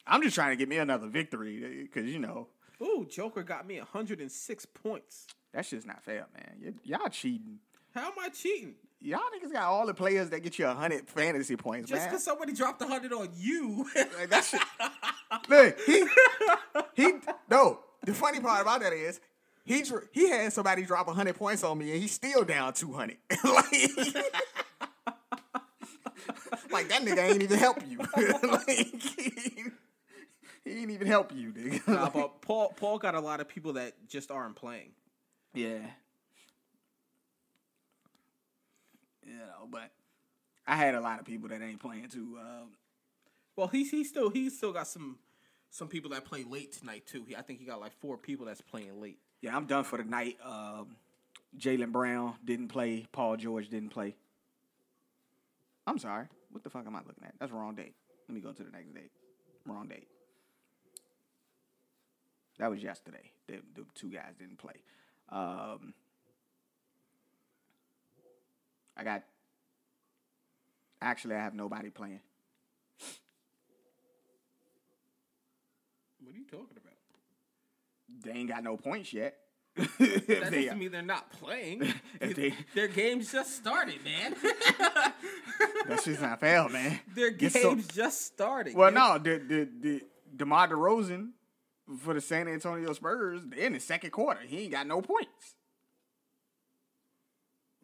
I'm just trying to get me another victory because you know Ooh, Joker got me 106 points. that's just not fair, man. Y- y'all cheating. How am I cheating? Y'all niggas got all the players that get you 100 fantasy points, Just man. because somebody dropped 100 on you. Like that shit. Look, he he no. The funny part about that is he dr- he had somebody drop hundred points on me and he's still down two hundred. like, like that nigga ain't even help you. like, he, ain't even help you, nigga. Nah, but Paul Paul got a lot of people that just aren't playing. yeah. You know, but I had a lot of people that ain't playing too. Um, Well, he's he still he's still got some some people that play late tonight too. He, I think he got like four people that's playing late. Yeah, I'm done for the night. Um, Jalen Brown didn't play. Paul George didn't play. I'm sorry. What the fuck am I looking at? That's wrong date. Let me go to the next date. Wrong date. That was yesterday. The, the two guys didn't play. Um, I got. Actually, I have nobody playing. What are you talking about? They ain't got no points yet. That They- doesn't mean they're not playing. they- Their games just started, man. that's just not fair, man. Their games some- just started. Well, yeah. no, the the the DeMar DeRozan for the San Antonio Spurs in the second quarter, he ain't got no points.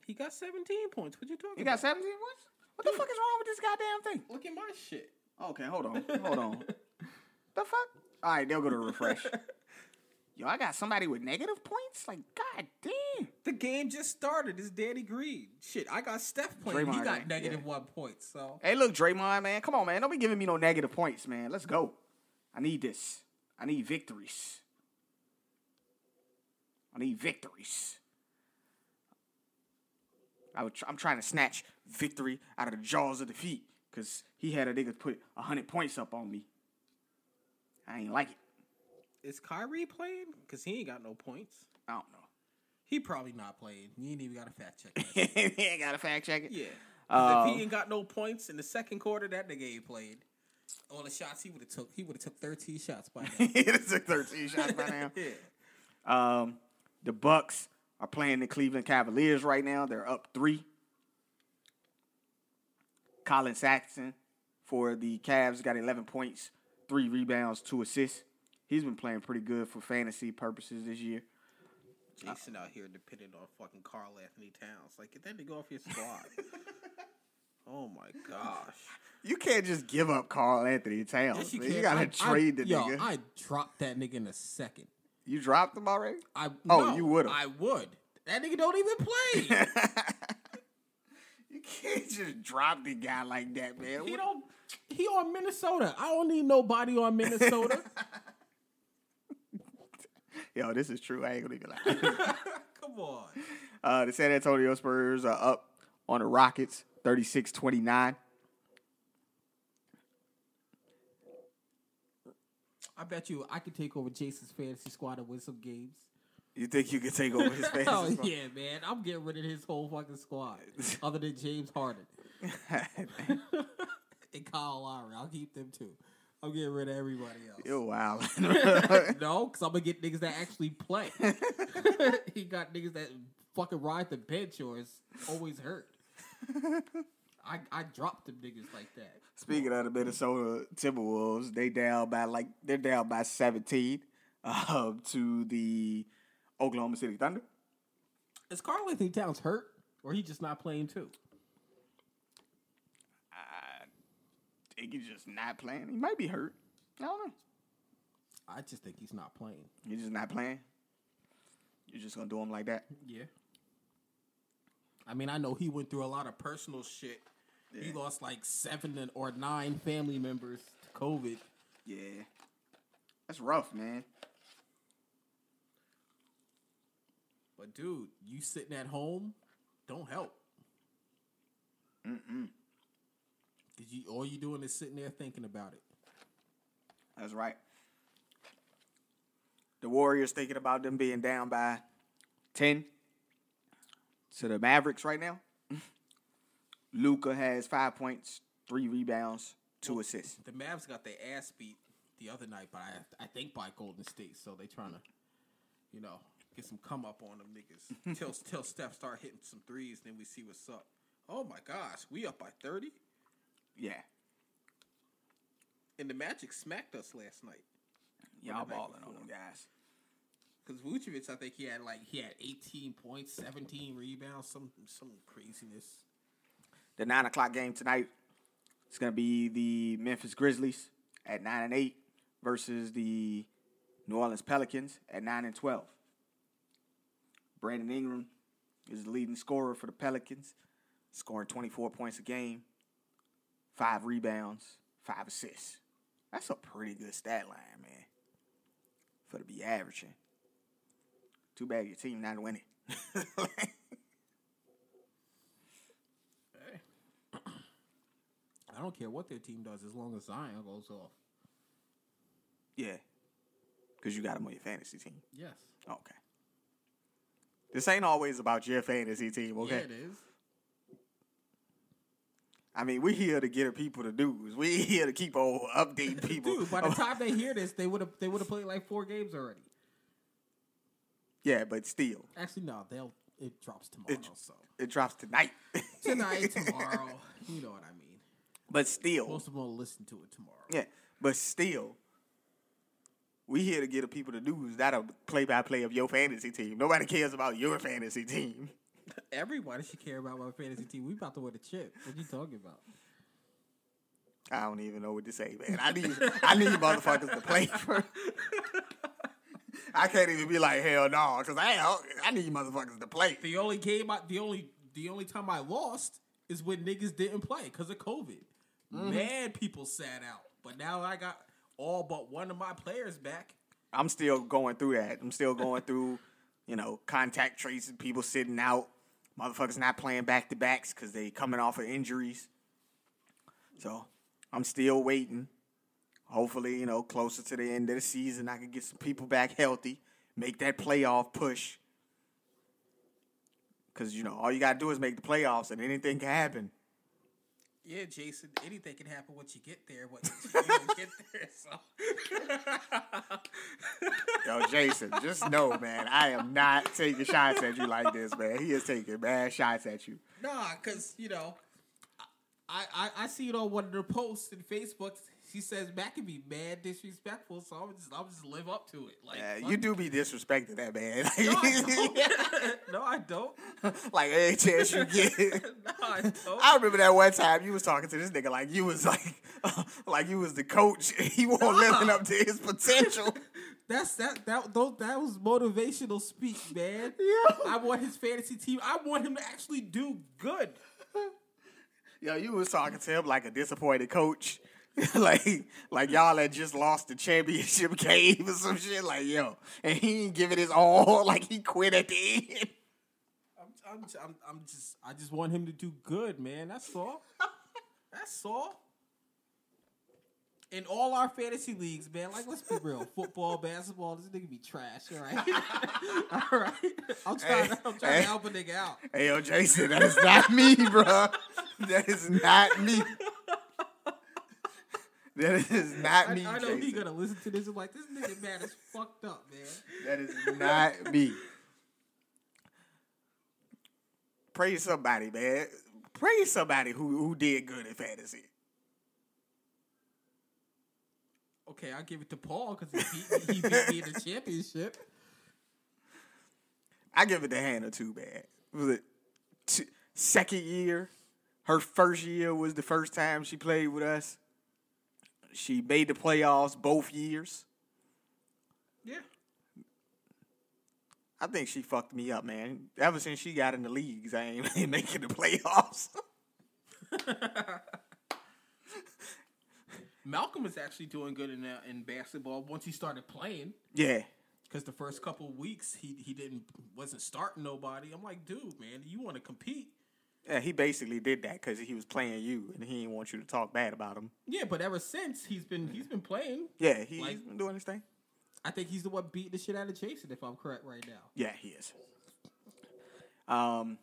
he got 17 points. What you talking about? He about? got 17 points. What the fuck is wrong with this goddamn thing? Look at my shit. Okay, hold on, hold on. the fuck? All right, they'll go to refresh. Yo, I got somebody with negative points. Like, god damn. The game just started. It's Danny Green. Shit, I got Steph playing. Draymond He got negative one point, so. Hey, look, Draymond, man, come on, man. Don't be giving me no negative points, man. Let's go. I need this. I need victories. I need victories. I would tr- I'm trying to snatch victory out of the jaws of defeat because he had a nigga put 100 points up on me. I ain't like it. Is Kyrie playing? Because he ain't got no points. I don't know. He probably not playing. You ain't even got a fact check. he ain't got to fact check it. Yeah. Um, if he ain't got no points in the second quarter, that nigga ain't played. All the shots he would have took, he would have took 13 shots by now. he took 13 shots by now. Yeah. Um, the Bucks are playing the Cleveland Cavaliers right now. They're up three. Collin Sexton for the Cavs got 11 points, three rebounds, two assists. He's been playing pretty good for fantasy purposes this year. Jason out here depending on fucking Carl Anthony Towns. Like, get that nigga off your squad. oh my gosh. You can't just give up Karl-Anthony Towns. Yes, you. You, gotta I- trade I, the yo, nigga. I dropped that nigga in a second. you dropped him already? I Oh, no, you would've. I would. That nigga don't even play. you can't just drop the guy like that, man. he What- don't. He on Minnesota. I don't need nobody on Minnesota. Yo, this is true. I ain't gonna even lie. Come on. Uh, the San Antonio Spurs are up on the Rockets 36 I bet you I could take over Jason's fantasy squad and win some games. You think you can take over his fantasy? Oh squad? yeah, man! I'm getting rid of his whole fucking squad, other than James Harden and Kyle Lowry. I'll keep them too. I'm getting rid of everybody else. You're wild. no, because I'm gonna get niggas that actually play. he got niggas that fucking ride the bench or is always hurt. I I dropped them niggas like that. Speaking of the Minnesota Timberwolves, they down by like they're down by 17 um, to the Oklahoma City Thunder. Is Karl-Anthony Towns hurt or he just not playing too? I think he's just not playing. He might be hurt. I don't know. I just think he's not playing. He's just not playing. You're just gonna do him like that. Yeah. I mean, I know he went through a lot of personal shit. He lost like seven or nine family members to COVID. Yeah, that's rough, man. But dude, you sitting at home don't help. Mm-mm. Cause you all you doing is sitting there thinking about it. That's right. The Warriors thinking about them being down by 10 to the Mavericks right now. Luka has five points, three rebounds, two assists. The Mavs got their ass beat the other night, but I I think by Golden State, so they trying to, you know, get some come up on them niggas till till Steph start hitting some threes, then we see what's up. Oh my gosh, we up by thirty, Yeah. and the Magic smacked us last night. Y'all balling on them guys. Because Vucevic, I think he had like he had eighteen points, seventeen rebounds, some some craziness. The nine o'clock game tonight is going to be the Memphis Grizzlies at nine and eight versus the New Orleans Pelicans at nine and twelve. Brandon Ingram is the leading scorer for the Pelicans, scoring twenty four points a game, five rebounds, five assists. That's a pretty good stat line, man. For to be averaging. Too bad your team not winning. I don't care what their team does as long as Zion goes off. yeah, because you got him on your fantasy team. Yes. Okay. This ain't always about your fantasy team, okay? Yeah, it is. I mean, we're here to get people to news. We here to keep on updating people. Dude, by the time they hear this, they would have they would have played like four games already. yeah, but still, Actually, no, they'll it drops tomorrow. It- so it drops tonight. tonight, tomorrow, you know what I mean. But still, Most of them will listen to it tomorrow. yeah, but still, we here to get the people the news, not a play-by-play of your fantasy team. Nobody cares about your fantasy team. Everybody should care about my fantasy team. We about to win a chip. What you talking about? I don't even know what to say, man. I need, I need motherfuckers to play for. I can't even be like hell no, because I, I need motherfuckers to play. The only game, I, the only, the only time I lost is when niggas didn't play because of COVID. Mm-hmm. Mad people sat out, but now I got all but one of my players back. I'm still going through that. I'm still going through, you know, contact tracing, people sitting out, motherfuckers not playing back to backs because they coming off of injuries. So I'm still waiting. Hopefully, you know, closer to the end of the season, I can get some people back healthy, make that playoff push. Because, you know, all you got to do is make the playoffs and anything can happen. Yeah, Jason. Anything can happen once you get there. But you don't get there, so Yo, Jason, just know, man, I am not taking shots at you like this, man. He is taking bad shots at you. Nah, cause you know, I, I I see it on one of their posts in Facebook. She says Mac can be mad disrespectful, so I'm just I'm just live up to it. Like Yeah, you do be disrespecting that man. No, I don't. no, I don't. like any chance you get. No, I don't. I remember that one time you was talking to this nigga like you was like, like you was the coach. He won't living up to his potential. That's that that those, that was motivational speech, man. Yeah. I want his fantasy team. I want him to actually do good. Yo, you was talking to him like a disappointed coach. like, like y'all had just lost the championship game or some shit. Like, yo, and he ain't giving his all. Like he quit at the end. I'm, I'm, I'm, I'm just I just want him to do good, man. That's all. That's all. In all our fantasy leagues, man, like let's be real, football, basketball, this nigga be trash, all right? all right, I'm trying, Hey, I'm trying hey. to help a nigga out. Hey, yo, Jason, that is not me, bro. That is not me. That is not I, me, I know he gonna listen to this and like this nigga man is fucked up, man. That is not me. Praise somebody, man. Praise somebody who who did good in fantasy. Okay, I'll give it to Paul because he, beat me- he beat me in the championship. I give it to Hannah too, man. Was it second year? Her first year was the first time she played with us. She made the playoffs both years. Yeah. I think she fucked me up, man. Ever since she got in the leagues, I ain't, ain't making the playoffs. Malcolm is actually doing good in uh, in basketball once he started playing. yeah. Because the first couple of weeks he he didn't wasn't starting nobody. I'm like, dude, man, you want to compete? Yeah, he basically did that because he was playing you, and he didn't want you to talk bad about him. Yeah, but ever since he's been he's been playing. Yeah, he, Like- he's been doing his thing. I think he's the one beating the shit out of Jason, if I'm correct right now. Yeah, he is. Um,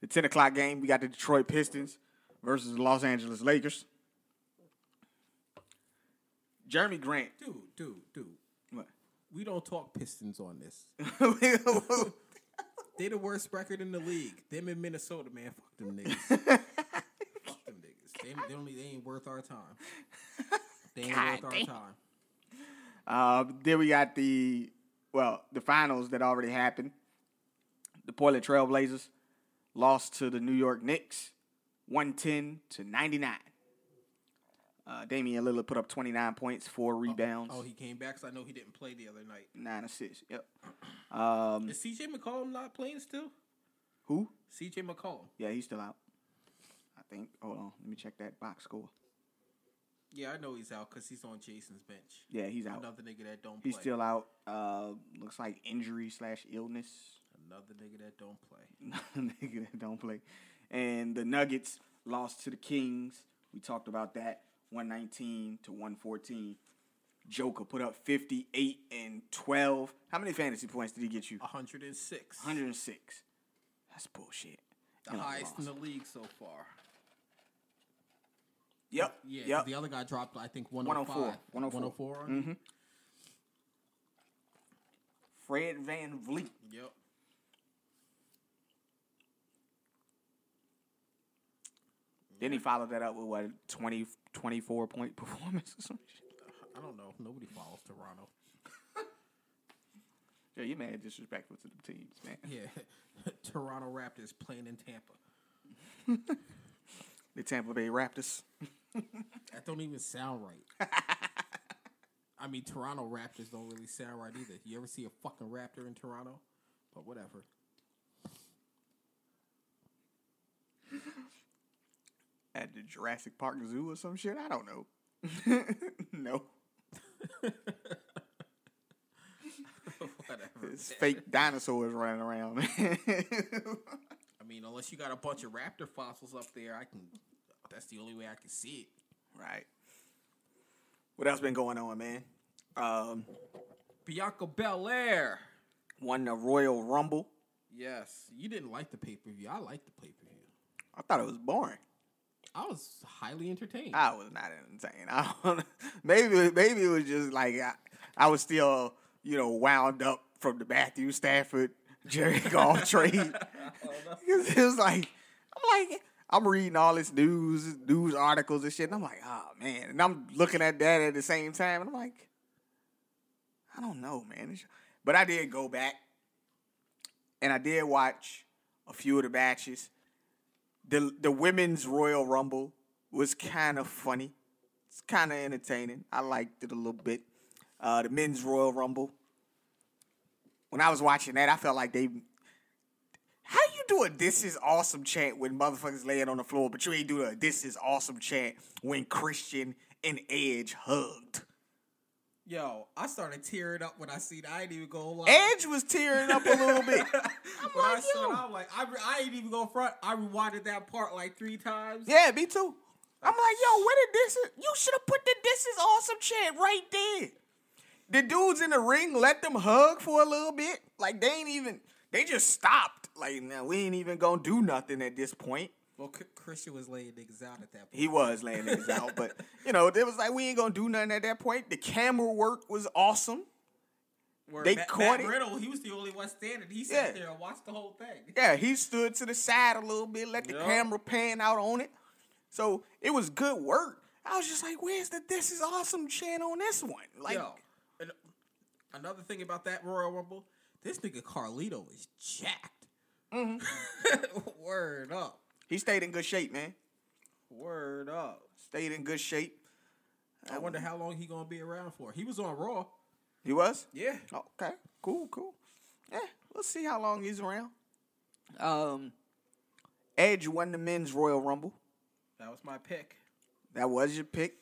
the ten o'clock game, we got the Detroit Pistons versus the Los Angeles Lakers. Jerami Grant. Dude, dude, dude. What? We don't talk Pistons on this. They the worst record in the league. Them in Minnesota, man. Fuck them niggas. Fuck them niggas. They, they, only, they ain't worth our time. They ain't God worth our time. Uh, then we got the well, the finals that already happened. The Portland Trailblazers lost to the New York Knicks, one ten to ninety nine. Uh, Damian Lillard put up twenty nine points, four rebounds, Oh, he came back because I know he didn't play the other night. nine assists. Yep. Um, Is CJ McCollum not playing still? who? CJ McCollum. Yeah, he's still out. I think. Hold on, let me check that box score. Yeah, I know he's out because he's on Jason's bench. Yeah, he's out. Another nigga that don't play. He's play. still out. Uh, looks like injury slash illness. Another nigga that don't play. nigga that don't play. And the Nuggets lost to the Kings. We talked about that. 119 to 114. Joker put up 58 and 12. How many fantasy points did he get you? 106. 106. That's bullshit. The And highest in the league so far. Yep. Yeah. Yep. the other guy dropped, I think, 105. 104. 104. Mm-hmm. Fred VanVleet. Yep. Then he followed that up with what 20, 24 point performance or some shit. I don't know. Nobody follows Toronto. Yeah, you mad disrespectful to the teams, man. Yeah. Toronto Raptors playing in Tampa. The Tampa Bay Raptors. That don't even sound right. I mean, Toronto Raptors don't really sound right either. You ever see a fucking Raptor in Toronto? But whatever. At the Jurassic Park Zoo or some shit. I don't know. no, whatever. it's fake dinosaurs running around. I mean, unless you got a bunch of raptor fossils up there, I can. That's the only way I can see it. right. What else been going on, man? Um, Bianca Belair. won the Royal Rumble. Yes, you didn't like the pay per view. I liked the pay per view. I thought it was boring. I was highly entertained. I was not entertained. I don't, maybe maybe it was just like I, I was still you know wound up from the Matthew Stafford Jerry Goff trade. It was like I'm like I'm reading all this news news articles and shit, and I'm like, oh man, and I'm looking at that at the same time, and I'm like, I don't know, man. But I did go back, and I did watch a few of the matches. The The women's Royal Rumble was kind of funny. It's kind of entertaining. I liked it a little bit. Uh, the men's Royal Rumble. When I was watching that, I felt like they. How you do a "This is awesome" chant when motherfuckers laying on the floor, but you ain't do a "This is awesome" chant when Christian and Edge hugged? Yo, I started tearing up when I seen. I ain't even go lie. Edge was tearing up a little bit. I'm when I like, saw yo. it, I'm like, I, re- I ain't even go front. I rewinded that part like three times. Yeah, me too. I'm like, yo, where did this? You should have put the "This is awesome" chant right there. The dudes in the ring let them hug for a little bit. Like they ain't even. They just stopped. Like, now we ain't even gonna do nothing at this point. Well, Christian was laying niggas out at that point. He was laying niggas out, but you know, it was like we ain't gonna do nothing at that point. The camera work was awesome. Where they Matt, caught Matt it. Riddle, he was the only one standing. He Yeah. sat there and watched the whole thing. Yeah, he stood to the side a little bit, let the Yeah. camera pan out on it. So it was good work. I was just like, where's the this is awesome chant on this one? Like, Yo, another thing about that Royal Rumble, this nigga Carlito is jacked. Mm-hmm. Word up. He stayed in good shape, man. Word up. Stayed in good shape. I wonder how long he gonna be around for. He was on Raw. He was? Yeah. Okay, cool, cool. Yeah, we'll see how long he's around. Um, Edge won the men's Royal Rumble. That was my pick. That was your pick.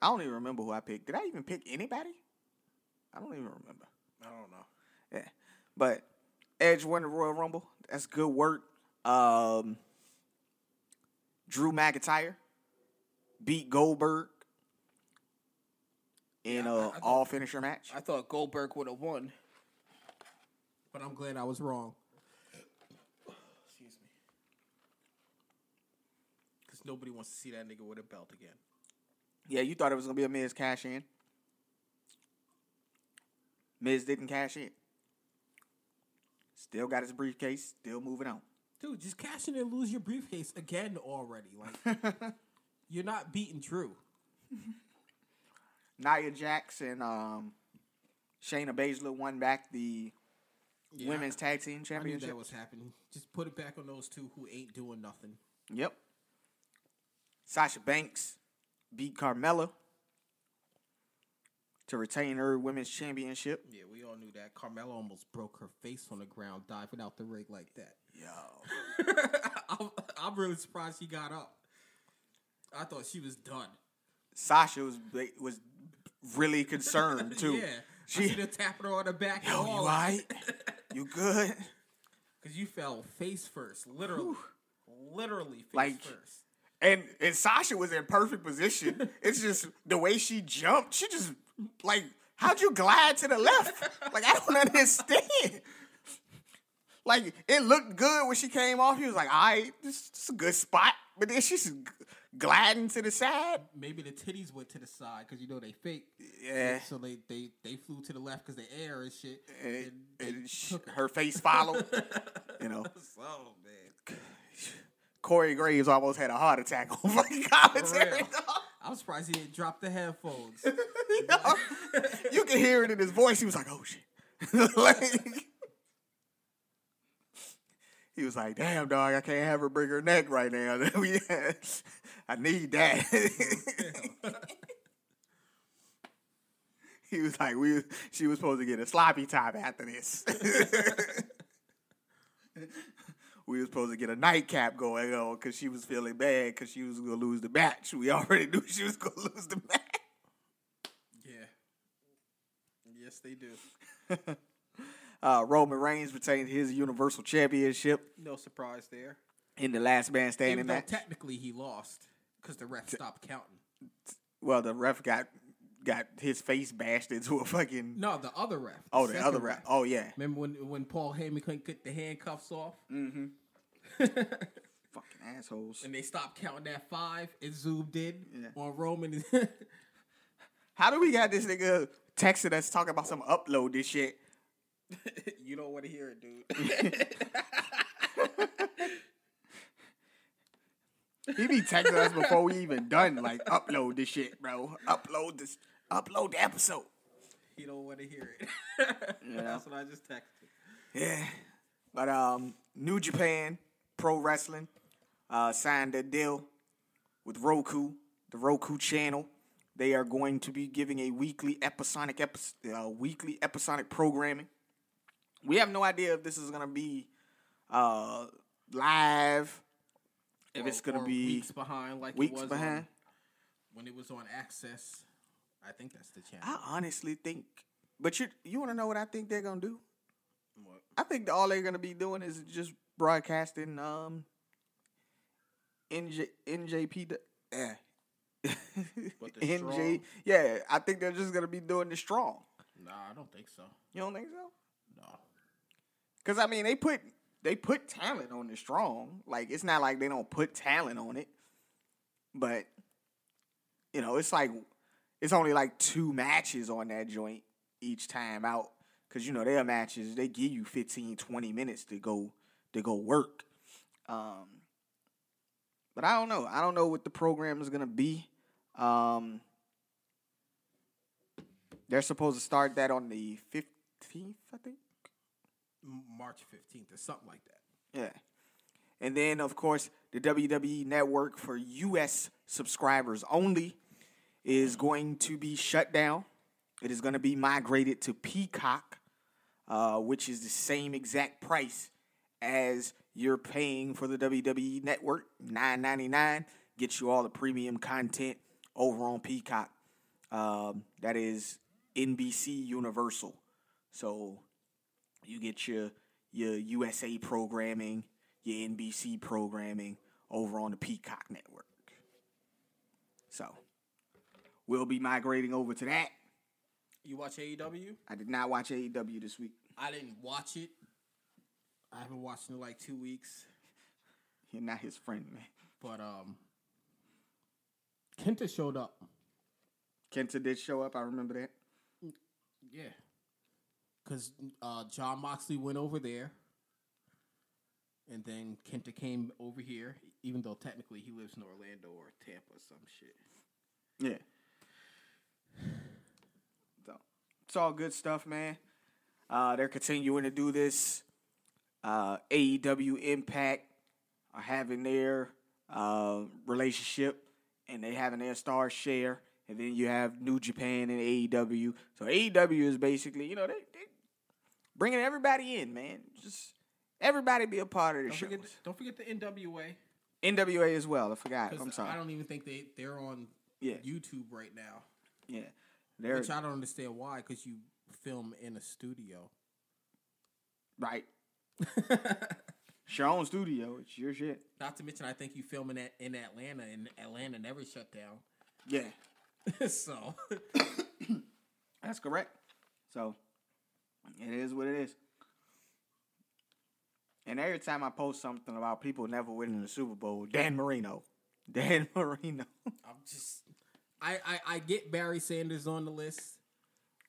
I don't even remember who I picked. Did I even pick anybody? I don't even remember. I don't know. Yeah, but Edge won the Royal Rumble. That's good work. Um, Drew McIntyre beat Goldberg. in Yeah, I- a I thought- all finisher match. I thought Goldberg would have won. But I'm glad I was wrong. Excuse me. Because nobody wants to see that nigga with a belt again. Yeah, you thought it was gonna be a Miz cash in. Miz didn't cash in. Still got his briefcase. Still moving on. Dude, just cash in and lose your briefcase again already. Like you're not beating Drew. Nia and um, Shayna Baszler won back the Yeah, women's tag team I knew championship. that was happening. Just put it back on those two who ain't doing nothing. Yep. Sasha Banks beat Carmella to retain her women's championship. Yeah, we all knew that. Carmella almost broke her face on the ground diving out the ring like that. Yo. I'm, I'm really surprised she got up. I thought she was done. Sasha was was really concerned too. Yeah, She- she should tapping her on the back. Yo, you right? You good? Because you fell face first, literally, literally face Like- first. And and Sasha was in perfect position. It's just the way she jumped. She just like how'd you glide to the left? Like I don't understand. Like it looked good when she came off. He was like, "All right, this, this is a good spot," but then she's gliding to the side. Maybe the titties went to the side because you know they fake. Yeah, So they they they flew to the left because the air and shit. and, and and she, her face followed. you know, Oh man, Corey Graves almost had a heart attack on fucking commentary. I'm surprised he didn't drop the headphones. You know? you can hear it in his voice. He was like, "Oh shit!" like, he was like, "Damn, dog, I can't have her break her neck right now. I need that." he was like, "We, she was supposed to get a sloppy top after this." we was supposed to get a nightcap going on because she was feeling bad because she was gonna lose the match. We already knew she was gonna lose the match. Yeah. Yes, they do. Uh, Roman Reigns retained his Universal Championship No surprise there. in the Last Man Standing though match. technically he lost because the ref stopped counting. well, the ref got got his face bashed into a fucking. No, the other ref. oh, the other ref. Oh yeah, Remember when when Paul Heyman couldn't get the handcuffs off fucking assholes. and they stopped counting that five? It zoomed in Yeah. on Roman. How do we got this nigga texting us talking about some upload this shit? you don't want to hear it, dude. He be texting us before we even done. Like upload this shit, bro. Upload this. Upload the episode. he don't want to hear it. Yeah. That's what I just texted. Yeah. But um New Japan Pro Wrestling uh signed a deal with Roku, the Roku channel. They are going to be giving a weekly episodic epi- uh, weekly episodic programming. We have no idea if this is going to be uh live if it's going to be weeks behind, like weeks it was behind. on, when it was on Access. I think that's the channel. I honestly think but you you want to know what I think they're going to do? What? I think all they're gonna be doing is just broadcasting um NJ NJP yeah. NJ Strong? yeah, I think they're just gonna be doing the strong. Nah, I don't think so. You don't think so? No. Cause I mean they put they put talent on the strong. Like it's not like they don't put talent on it. But you know, it's like it's only like two matches on that joint each time out. Cause you know their matches, they give you 15, 20 minutes to go to go work. Um but I don't know. I don't know what the program is gonna be. Um they're supposed to start that on the fifteenth, I think. March 15th or something like that. Yeah. And then, of course, the WWE network for U.S. subscribers only is going to be shut down. It is going to be migrated to Peacock, uh, which is the same exact price as you're paying for the WWE network, nine ninety nine. Gets you all the premium content over on Peacock. Um, that is NBC Universal. So you get your your USA programming, your NBC programming over on the Peacock network. So we'll be migrating over to that. You watch AEW? I did not watch AEW this week. I didn't watch it. I haven't watched it in like two weeks. You're not his friend, man. But um, Kenta showed up. Kenta did show up. I remember that. Yeah, because uh, Jon Moxley went over there, and then Kenta came over here. Even though technically he lives in Orlando or Tampa, or some shit. Yeah. So it's all good stuff, man. Uh, they're continuing to do this. Uh, AEW Impact are having their uh, relationship, and they having their star share. And then you have New Japan and AEW. So AEW is basically, you know, they, they bringing everybody in, man. Just everybody be a part of the Don't show. forget, don't forget the NWA. NWA as well. I forgot. I'm sorry. I don't even think they they're on Yeah. YouTube right now. yeah, they're Which I don't understand why, because you film in a studio. right. It's your own studio. It's your shit. Not to mention, I think you film in at, in Atlanta, and Atlanta never shut down. Yeah, so that's correct. So it is what it is. And every time I post something about people never winning the Super Bowl, Dan Marino, Dan Marino. I'm just, I, I I get Barry Sanders on the list,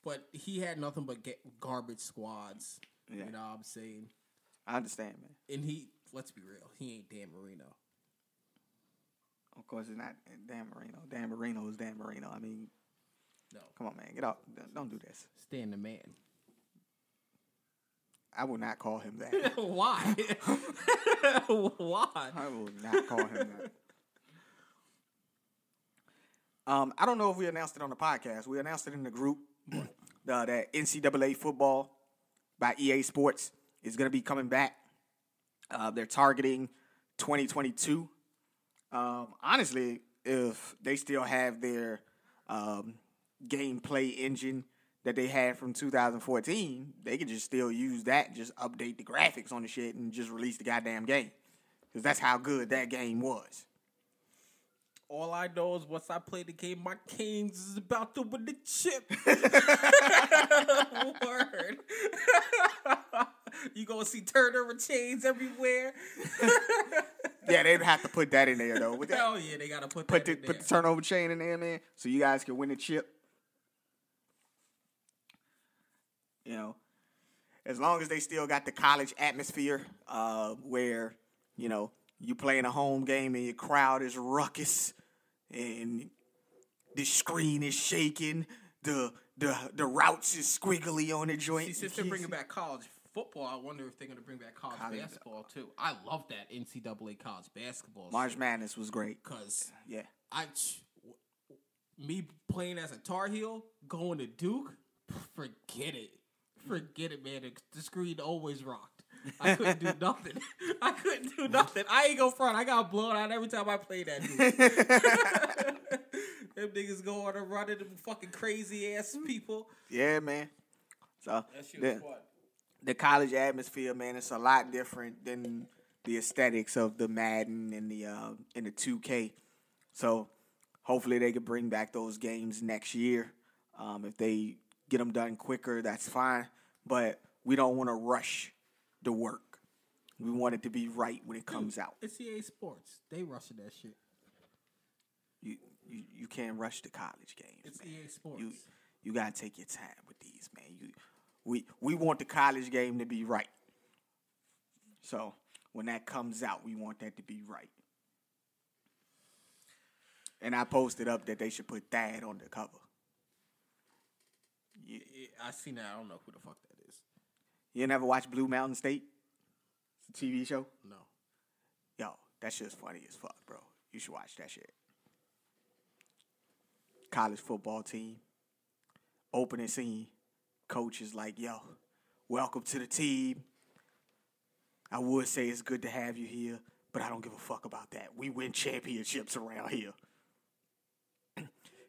but he had nothing but garbage squads. Yeah. You know what I'm saying? I understand, man. And he, let's be real, he ain't Dan Marino. Of course, it's not Dan Marino. Dan Marino is Dan Marino. I mean, No, come on, man, get off. Don't do this. Stan the man. I will not call him that. Why? Why? I will not call him that. Um, I don't know if we announced it on the podcast. We announced it in the group uh, that NCAA football by EA Sports is going to be coming back. Uh, they're targeting 2022. Um, honestly, if they still have their um, gameplay engine that they had from 2014, they could just still use that, just update the graphics on the shit, and just release the goddamn game. Because that's how good that game was. All I know is once I play the game, my Canes is about to win the chip. Word. you gonna see turnover chains everywhere. Yeah, they'd have to put that in there though. That, Hell yeah, they gotta put, put that the put the turnover chain in there, man, so you guys can win the chip. You know, as long as they still got the college atmosphere, uh, where you know you playing a home game and your crowd is ruckus, and the screen is shaking, the the the routes is squiggly on the joint. See, since they're bringing back college football, I wonder if they're gonna bring back college, College- basketball too. I love that NCAA college basketball. March Madness was great. because Yeah, I, me playing as a Tar Heel, going to Duke, forget it, forget it, man. The, the screen always rocked. I couldn't do nothing. I couldn't do nothing. I ain't go front. I got blown out every time I played that dude. them niggas going and running them fucking crazy ass people. yeah, man. So That the- the college atmosphere, man, it's a lot different than the aesthetics of the Madden and the uh, and the 2K. So hopefully they can bring back those games next year. Um, if they get them done quicker, that's fine. But we don't want to rush the work. We want it to be right when it comes out. It's EA Sports. They rushing that shit. You you, you can't rush the college games. It's man. EA Sports. You you gotta take your time with these, man. You we we want the college game to be right. So when that comes out, we want that to be right. And I posted up that they should put that on the cover. I seen that. I don't know who the fuck that is. you never watch Blue Mountain State? It's a TV show. No. Yo, that shit's funny as fuck, bro. You should watch that shit. College football team. Opening scene. Coach is like, yo, welcome to the team. I would say it's good to have you here, but I don't give a fuck about that. We win championships around here.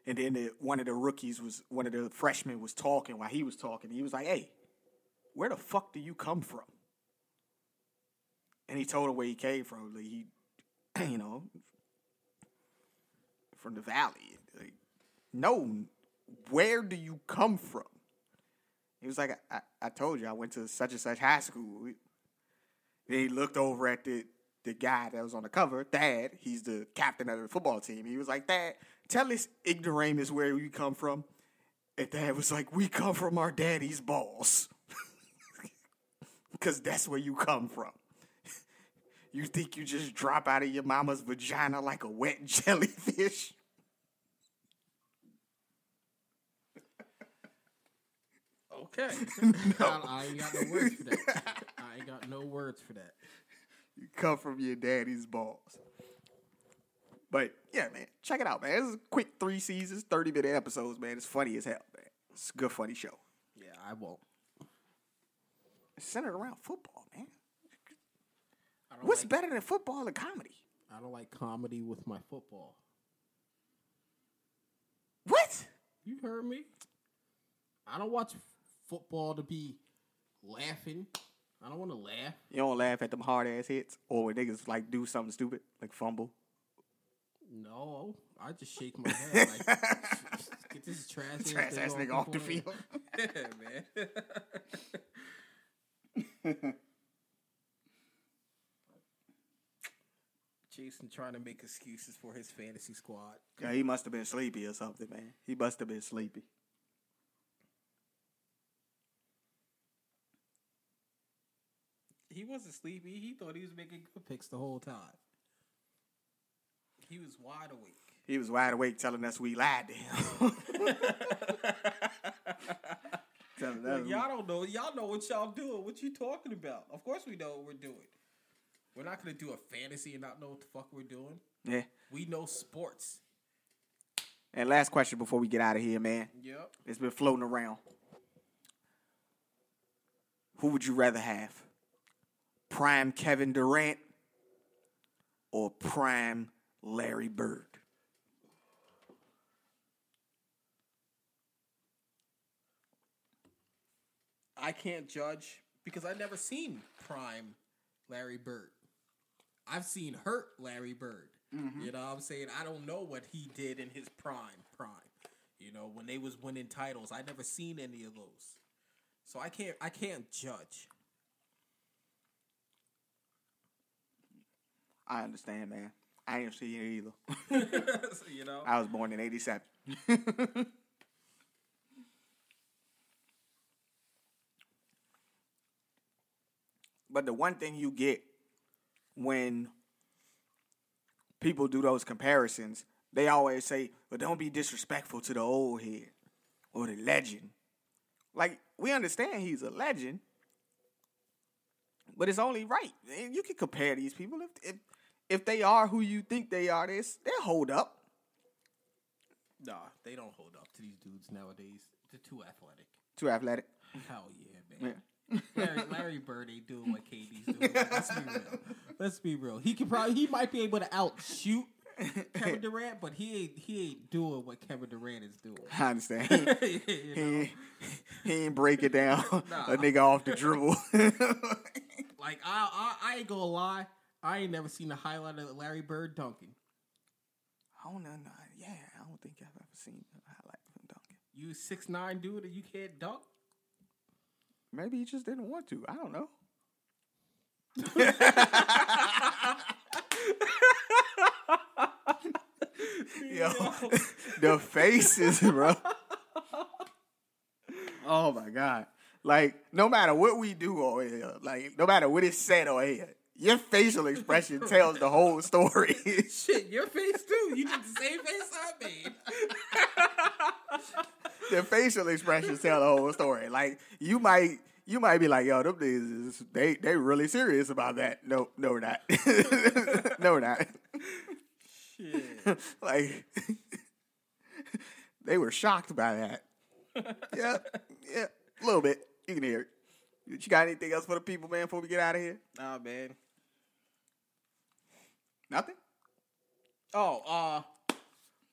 And then the, one of the rookies was, one of the freshmen was talking while he was talking. He was like, hey, where the fuck do you come from? and he told him where he came from. Like he, you know, from the valley. Like, no, where do you come from? He was like, I, I told you I went to such and such high school. Then he looked over at the the guy that was on the cover, Dad. He's the captain of the football team. He was like, Dad, tell this ignoramus where you come from. And Dad was like, We come from our daddy's balls. Because that's where you come from. You think you just drop out of your mama's vagina like a wet jellyfish? Okay. I, I ain't got no words for that. I ain't got no words for that. You come from your daddy's balls. But yeah, man, check it out, man. It's a quick three seasons, 30 minute episodes, man. It's funny as hell, man. It's a good, funny show. Yeah, I won't. It's centered around football, man. I don't What's like, better than football and comedy? I don't like comedy with my football. What? You heard me. I don't watch football to be laughing. I don't want to laugh. You don't laugh at them hard ass hits or when niggas like do something stupid, like fumble. No, I just shake my head like get this trash ass Trash ass nigga off the field. yeah, man. Jason trying to make excuses for his fantasy squad. Yeah, he must have been sleepy or something, man. He must have been sleepy. He wasn't sleepy. He thought he was making good picks the whole time. He was wide awake. He was wide awake telling us we lied to him. telling us y'all don't know. Y'all know what y'all doing. What you talking about? Of course we know what we're doing. We're not gonna do a fantasy and not know what the fuck we're doing. Yeah. We know sports. And last question before we get out of here, man. Yep. It's been floating around. Who would you rather have? Prime Kevin Durant or prime Larry Bird? I can't judge because I've never seen prime Larry Bird. I've seen hurt Larry Bird. Mm-hmm. You know what I'm saying? I don't know what he did in his prime, prime. You know, when they was winning titles. I never seen any of those. So I can't I can't judge. I understand, man. I ain't seen it either. you know? I was born in 87. but the one thing you get when people do those comparisons, they always say, but don't be disrespectful to the old head or the legend. Like, we understand he's a legend, but it's only right. You can compare these people. If, if, if they are who you think they are, they they'll hold up. Nah, they don't hold up. To these dudes nowadays, they're too athletic. Too athletic. Hell yeah, man. Yeah. Larry, Larry Bird ain't doing what KD's doing. Let's be real. Let's be real. He could probably he might be able to outshoot Kevin Durant, but he ain't he ain't doing what Kevin Durant is doing. I understand. He, You he, know? ain't- he ain't break it down Nah. a nigga off the dribble. Like I, I I ain't gonna lie, I ain't never seen a highlight of Larry Bird dunking. I don't know. no, Yeah, I don't think I've ever seen a highlight of him dunking. You six nine dude and you can't dunk. Maybe he just didn't want to. I don't know. Yo, the faces, bro. Oh my god! Like no matter what we do here, like no matter what is said on here, your facial expression tells the whole story. Shit, your face too. You did the same face I made. the facial expressions tell the whole story. Like you might you might be like, yo, them niggas is they they really serious about that. No, no, we're not. no, we're not. Shit. like they were shocked by that. yeah, yeah, a little bit. You can hear it. You got anything else for the people, man? Before we get out of here, Nah, man. Nothing. Oh, uh,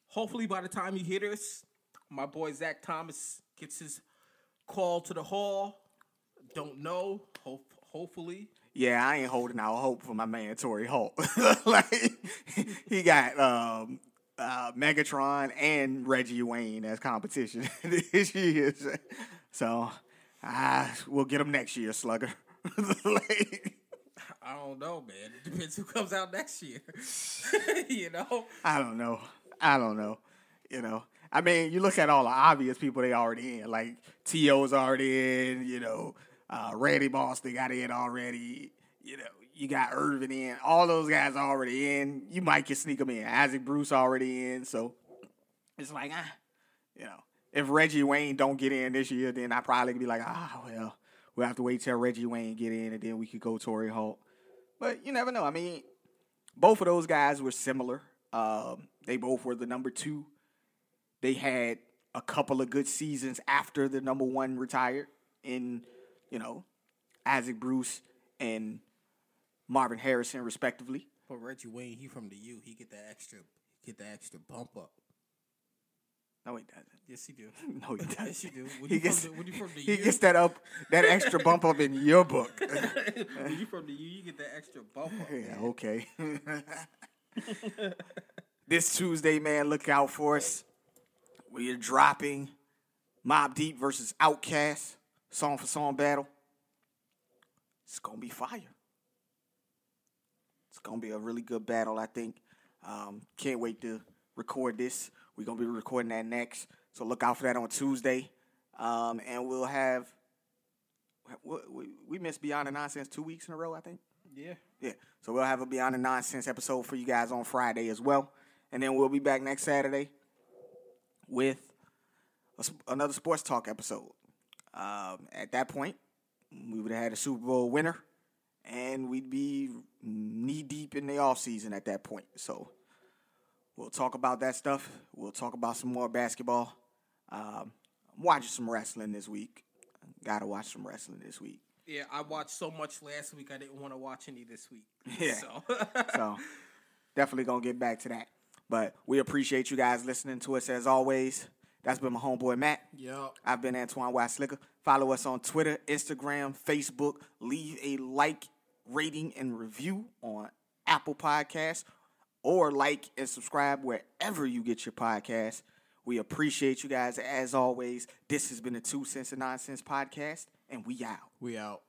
hopefully by the time you hear this, my boy Zach Thomas gets his call to the hall. Don't know. Hope, hopefully. Yeah, I ain't holding out hope for my man Torry Holt. like he got um, uh, Megatron and Reggie Wayne as competition this year. So ah, we'll get him next year, Slugger. like, I don't know, man. It depends who comes out next year. you know? I don't know. I don't know. You know, I mean, you look at all the obvious people they already in. Like T.O.'s already in. You know, uh, Randy Moss they got in already. You know, you got Irvin in. All those guys already in. You might can sneak them in. Isaac Bruce already in. So it's like ah, you know, if Reggie Wayne don't get in this year, then I probably be like ah well, we'll have to wait till Reggie Wayne get in, and then we could go Torry Holt. But you never know. I mean, both of those guys were similar. Um, they both were the number two. They had a couple of good seasons after the number one retired in, you know, Isaac Bruce and Marvin Harrison, respectively. But Reggie Wayne, he from the U. He get that extra, get that extra bump up. No, he doesn't. Yes, he do. No, he doesn't. Yes, you do. When He you gets, from the, when you from the he gets that up, that extra bump up in your book. when you from the U, you get that extra bump up. Yeah, okay. this Tuesday, man, look out for us. We are dropping Mobb Deep versus OutKast, song for song battle. It's gonna be fire. It's gonna be a really good battle, I think. Um, can't wait to record this. We're gonna be recording that next, so look out for that on Tuesday. Um, and we'll have we, we, missed Beyond the Nonsense two weeks in a row, I think. Yeah. Yeah. So we'll have a Beyond the Nonsense episode for you guys on Friday as well. And then we'll be back next Saturday with a another sports talk episode. Um, at that point, we would have had a Super Bowl winner, and we'd be knee deep in the off season at that point. So we'll talk about that stuff. We'll talk about some more basketball. Um, I'm watching some wrestling this week. Gotta watch some wrestling this week. Yeah, I watched so much last week. I didn't want to watch any this week. Yeah. So. So definitely gonna get back to that. But we appreciate you guys listening to us as always. That's been my homeboy Matt. Yup. I've been Antoine White Slicker. Follow us on Twitter, Instagram, Facebook. Leave a like, rating, and review on Apple Podcasts or like and subscribe wherever you get your podcasts. We appreciate you guys as always. This has been the Two Cents and Nonsense podcast, and we out. We out.